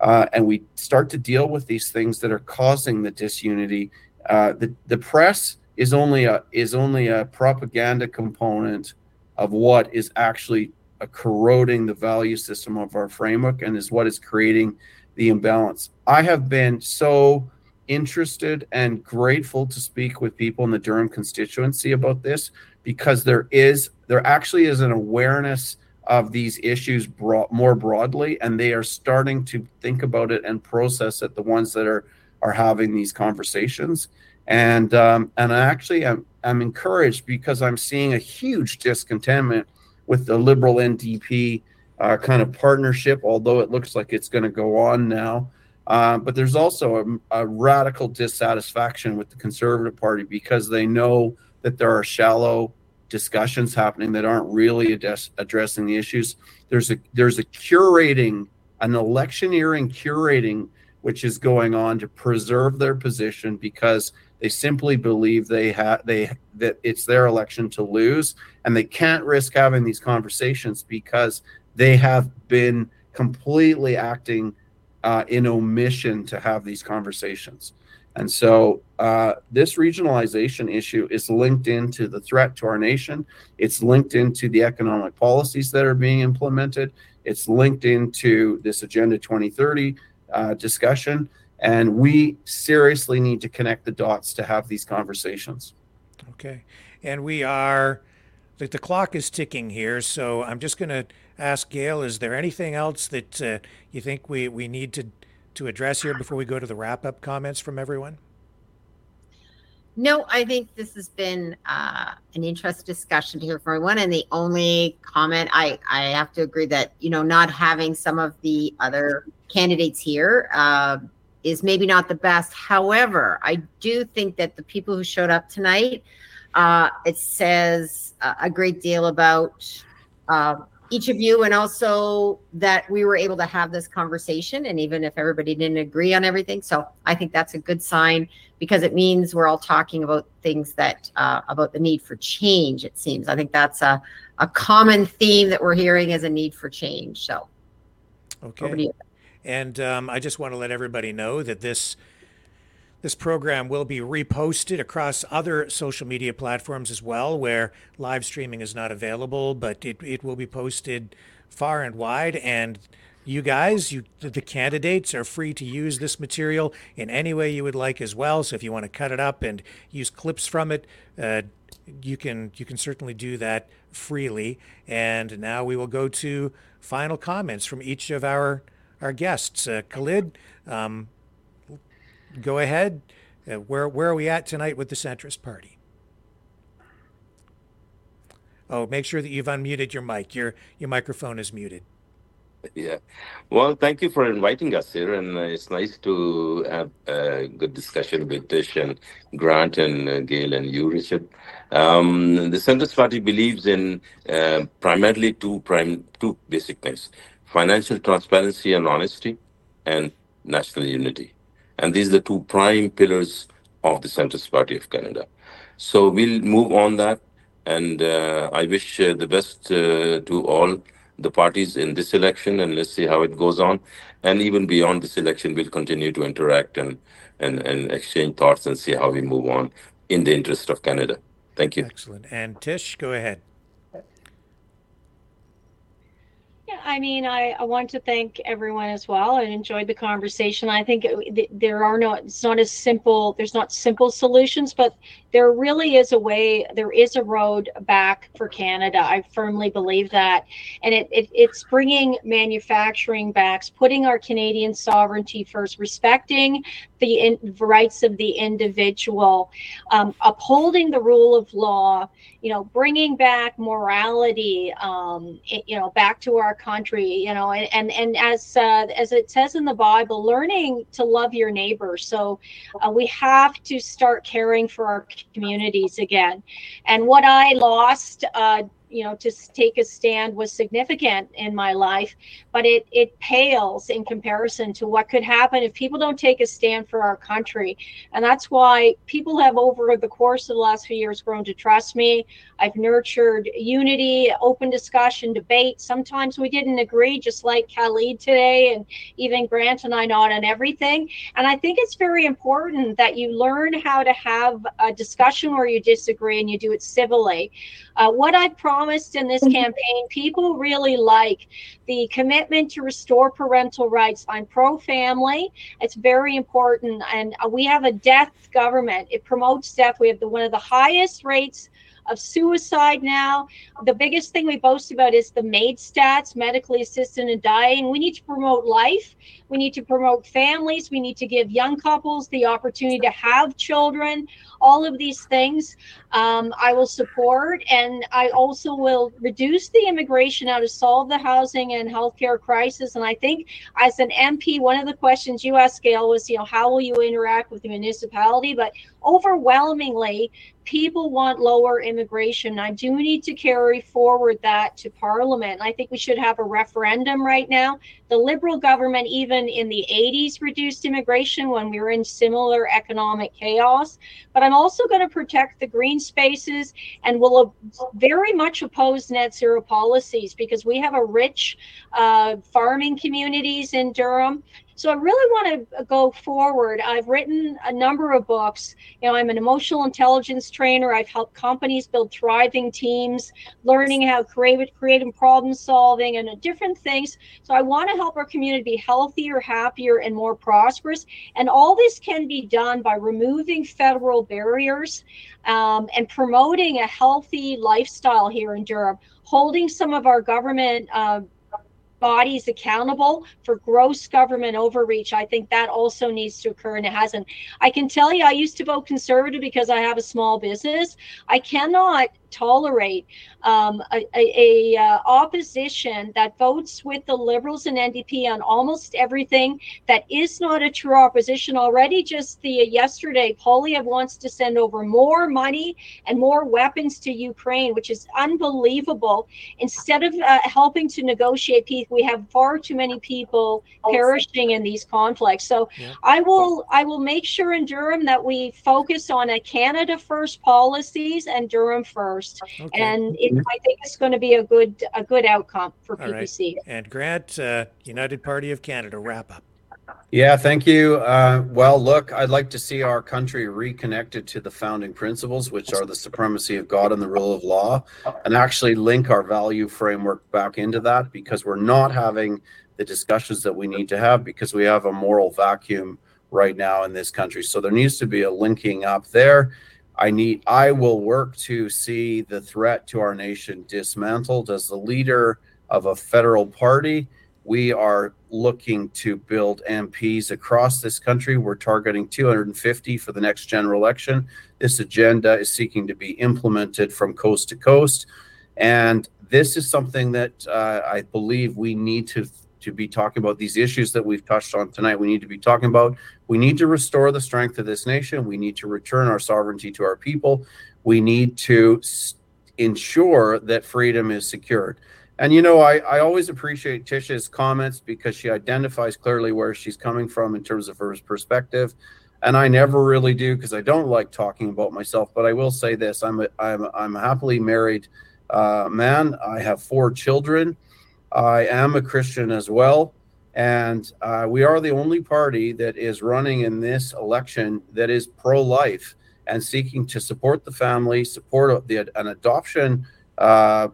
D: Uh, and we start to deal with these things that are causing the disunity. Uh, the, the press is only a is only a propaganda component of what is actually corroding the value system of our framework and is what is creating the imbalance. I have been so interested and grateful to speak with people in the Durham constituency about this because there is there actually is an awareness of these issues more broadly and they are starting to think about it and process it the ones that are are having these conversations and um, and I actually am I'm encouraged because I'm seeing a huge discontentment with the liberal NDP uh, kind of partnership although it looks like it's going to go on now uh, but there's also a, a, radical dissatisfaction with the Conservative Party because they know that there are shallow discussions happening that aren't really ad- addressing the issues. There's a there's a curating, an electioneering curating, which is going on to preserve their position because they simply believe they have they that it's their election to lose, and they can't risk having these conversations because they have been completely acting uh, in omission to have these conversations. And so uh, this regionalization issue is linked into the threat to our nation. It's linked into the economic policies that are being implemented. It's linked into this Agenda 2030 uh, discussion. And we seriously need to connect the dots to have these conversations.
B: Okay. And we are, the, the clock is ticking here. So I'm just going to ask Gail, is there anything else that uh, you think we, we need to, to address here before we go to the wrap up comments from everyone?
C: No, I think this has been uh, an interesting discussion here for everyone. And the only comment I, I have to agree that, you know, not having some of the other candidates here uh, is maybe not the best. However, I do think that the people who showed up tonight, uh, it says a great deal about uh, each of you and also that we were able to have this conversation and even if everybody didn't agree on everything. So i think that's a good sign because it means we're all talking about things that uh, about the need for change it seems. I think that's a, a common theme that we're hearing is a need for change. So
B: okay and um, i just want to let everybody know that this this program will be reposted across other social media platforms as well, where live streaming is not available, but it, it will be posted far and wide. And you guys, you the candidates are free to use this material in any way you would like as well. So if you want to cut it up and use clips from it, uh, you can you can certainly do that freely. And now we will go to final comments from each of our our guests. Uh, Khalid, um, go ahead. Uh, where where are we at tonight with the centrist party? Oh, make sure that you've unmuted your mic. Your your microphone is muted.
E: Yeah. Well, thank you for inviting us here, and uh, it's nice to have a good discussion with Tish and Grant and uh, Gail and you, Richard. Um, the Centrist Party believes in uh, primarily two prime two basic things: financial transparency and honesty, and national unity. And these are the two prime pillars of the Centrist Party of Canada. So we'll move on that. And uh, I wish uh, the best uh, to all the parties in this election, and let's see how it goes on. And even beyond this election, we'll continue to interact and, and, and exchange thoughts and see how we move on in the interest of Canada. Thank you.
B: Excellent. And Tish, go ahead.
F: Yeah, I mean, I, I want to thank everyone as well and enjoyed the conversation. I think it, there are no, it's not as simple, there's not simple solutions, but there really is a way, there is a road back for Canada. I firmly believe that. And it, it it's bringing manufacturing back, putting our Canadian sovereignty first, respecting the in, rights of the individual, um, upholding the rule of law, you know, bringing back morality, um, you know, back to our country, you know, and and, and as uh, as it says in the Bible, learning to love your neighbor. So uh, we have to start caring for our communities again. And what I lost uh, you know to take a stand was significant in my life but it it pales in comparison to what could happen if people don't take a stand for our country. And that's why people have over the course of the last few years grown to trust me. I've nurtured unity open discussion debate. Sometimes we didn't agree just like khalid today and even grant and i not on everything. And i think it's very important that you learn how to have a discussion where you disagree and you do it civilly uh, what I promised in this campaign, people really like the commitment to restore parental rights. I'm pro family. It's very important. And uh, we have a death government. It promotes death. We have the, one of the highest rates of suicide now. The biggest thing we boast about is the MAID stats, medically assisted in dying. We need to promote life. We need to promote families. We need to give young couples the opportunity to have children. All of these things um, I will support. And I also will reduce the immigration now to solve the housing and healthcare crisis. And I think as an MP, one of the questions you asked, Gail, was, you know, how will you interact with the municipality? But overwhelmingly, people want lower immigration. I do need to carry forward that to Parliament. I think we should have a referendum right now. The Liberal government, even in the 80s, reduced immigration when we were in similar economic chaos. But I'm also going to protect the green spaces and will very much oppose net zero policies because we have a rich uh, farming communities in Durham so I really want to go forward. I've written a number of books. You know, I'm an emotional intelligence trainer. I've helped companies build thriving teams, learning how creative, creative problem solving, and different things. So I want to help our community be healthier, happier, and more prosperous. And all this can be done by removing federal barriers um, and promoting a healthy lifestyle here in Durham, holding some of our government. Uh, bodies accountable for gross government overreach. I think that also needs to occur and it hasn't. I can tell you, I used to vote conservative because I have a small business. I cannot tolerate um, a, a, a uh, opposition that votes with the liberals and NDP on almost everything that is not a true opposition. Already, just the uh, yesterday, Poilievre wants to send over more money and more weapons to Ukraine, which is unbelievable. Instead of uh, helping to negotiate peace, we have far too many people perishing in these conflicts. So yeah. I will I will make sure in Durham that we focus on a Canada first policies and Durham first first, okay. and it, I think it's going to be a good a good outcome for PPC.
B: Right. And Grant, uh, United Party of Canada, wrap up.
D: Yeah, thank you. Uh, well, look, I'd like to see our country reconnected to the founding principles, which are the supremacy of God and the rule of law, and actually link our value framework back into that because we're not having the discussions that we need to have because we have a moral vacuum right now in this country. So there needs to be a linking up there. I need I will work to see the threat to our nation dismantled as the leader of a federal party. We are looking to build MPs across this country. We're targeting 250 for the next general election. This agenda is seeking to be implemented from coast to coast. And this is something that uh, I believe we need to to be talking about these issues that we've touched on tonight. We need to be talking about we need to restore the strength of this nation. We need to return our sovereignty to our people. We need to ensure that freedom is secured. And you know, I, I always appreciate Tisha's comments because she identifies clearly where she's coming from in terms of her perspective. And I never really do because I don't like talking about myself. But I will say this: I'm a, I'm I'm a happily married uh, man. I have four children. I am a Christian as well. And uh, we are the only party that is running in this election that is pro life and seeking to support the family, support the, an adoption. Uh,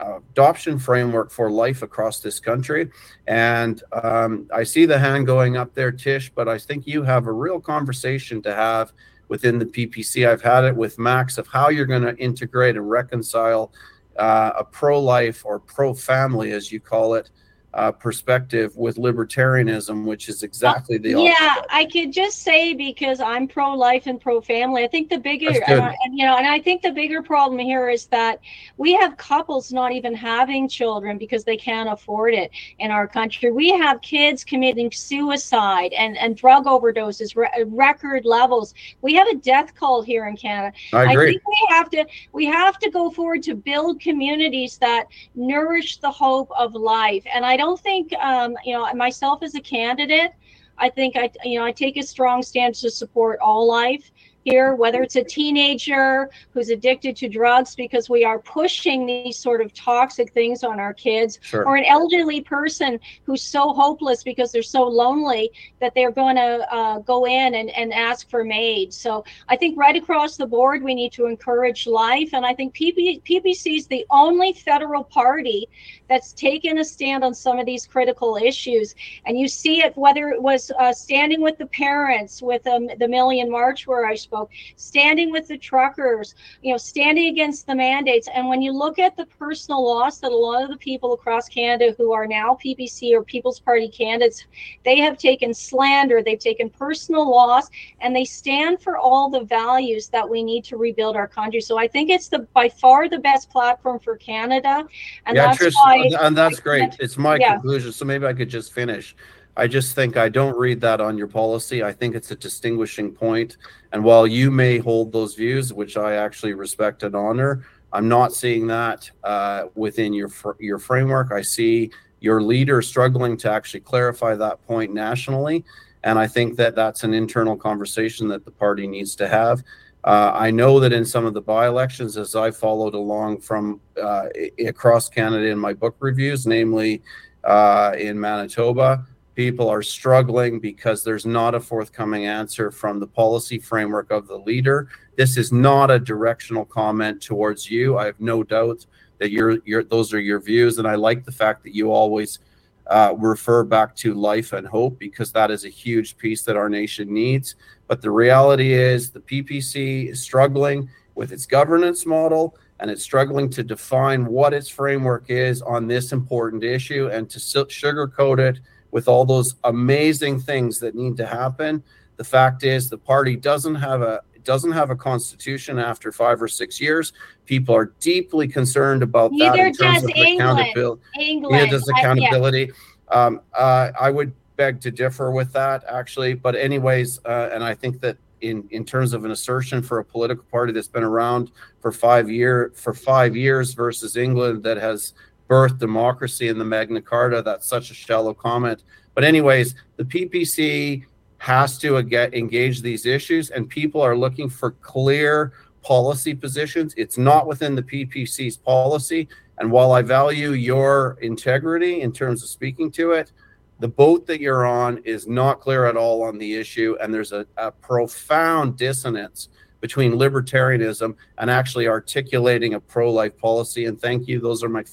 D: adoption framework for life across this country. And um, I see the hand going up there, Tish, but I think you have a real conversation to have within the PPC. I've had it with Max of how you're going to integrate and reconcile Uh, a pro life or pro family, as you call it, uh, perspective with libertarianism, which is exactly the
F: yeah
D: opposite.
F: i could just say because i'm pro-life and pro-family i think the bigger and, you know and i think the bigger problem here is that we have couples not even having children because they can't afford it in our country we have kids committing suicide and and drug overdoses re- record levels we have a death cult here in canada
D: I agree.
F: think we have to we have to go forward to build communities that nourish the hope of life. And I don't think um, you know myself as a candidate, I think I you know I take a strong stance to support all life here, whether it's a teenager who's addicted to drugs because we are pushing these sort of toxic things on our kids,
D: Sure.
F: or an elderly person who's so hopeless because they're so lonely that they're going to uh, go in and, and ask for aid. So I think right across the board, we need to encourage life. And I think PPC is the only federal party that's taken a stand on some of these critical issues. And you see it whether it was uh, standing with the parents with um, the Million March where I spoke, standing with the truckers, you know, standing against the mandates. And when you look at the personal loss that a lot of the people across Canada who are now PPC or People's Party candidates, they have taken slander, they've taken personal loss, and they stand for all the values that we need to rebuild our country. So I think it's the by far the best platform for Canada, and
D: yeah,
F: that's why.
D: And that's great. It's my
F: Yeah.
D: conclusion. So maybe I could just finish. I just think I don't read that on your policy. I think it's a distinguishing point. And while you may hold those views, which I actually respect and honor, I'm not seeing that uh, within your fr- your framework. I see your leader struggling to actually clarify that point nationally, and I think that that's an internal conversation that the party needs to have. Uh, I know that in some of the by-elections, as I followed along from uh, across Canada in my book reviews, namely uh, in Manitoba, people are struggling because there's not a forthcoming answer from the policy framework of the leader. This is not a directional comment towards you. I have no doubt that your your those are your views, and I like the fact that you always uh, refer back to life and hope because that is a huge piece that our nation needs. But the reality is, the PPC is struggling with its governance model and it's struggling to define what its framework is on this important issue and to sugarcoat it with all those amazing things that need to happen. The fact is, the party doesn't have a doesn't have a constitution after five or six years. People are deeply concerned about that
F: Neither
D: in terms of
F: England.
D: accountability.
F: England.
D: Neither does
F: I- yeah.
D: accountability. Um, uh, I would beg to differ with that, actually. But anyways, uh, and I think that in in terms of an assertion for a political party that's been around for five year for five years versus England that has birthed democracy in the Magna Carta, that's such a shallow comment. But anyways, the PPC has to get engage these issues, and people are looking for clear policy positions. It's not within the PPC's policy. And while I value your integrity in terms of speaking to it, the boat that you're on is not clear at all on the issue. And there's a, a profound dissonance between libertarianism and actually articulating a pro life policy. And thank you. Those are my,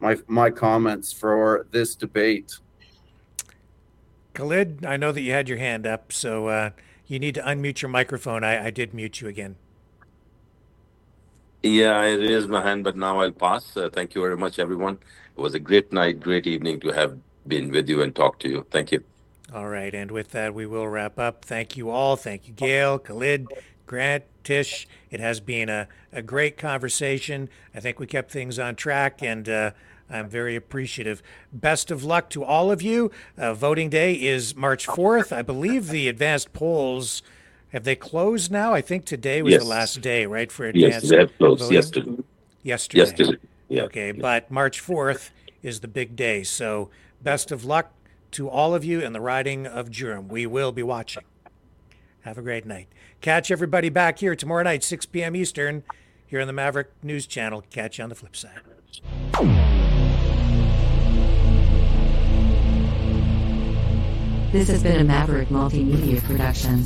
D: my, my comments for this debate.
B: Khalid, I know that you had your hand up, so uh, you need to unmute your microphone. I, I did mute you again.
E: Yeah, I raised my hand, but now I'll pass. Uh, thank you very much, everyone. It was a great night, great evening to have been with you and talk to you. Thank you.
B: All right, and with that, we will wrap up. Thank you all. Thank you, Gail, Khalid, Grant, Tish. It has been a, a great conversation. I think we kept things on track, and uh, I'm very appreciative. Best of luck to all of you. Uh, voting day is March 4th. I believe the advanced polls have they closed now. I think today was the last day, right, for
E: Yes,
B: advanced
E: they have closed
B: voting?
E: yesterday.
B: Yesterday.
E: Yesterday. Yeah.
B: Okay, but March 4th is the big day. So Best of luck to all of you in the riding of Durham. We will be watching. Have a great night. Catch everybody back here tomorrow night, 6 p.m. Eastern, here on the Maverick News Channel. Catch you on the flip side.
G: This has been a Maverick Multimedia production.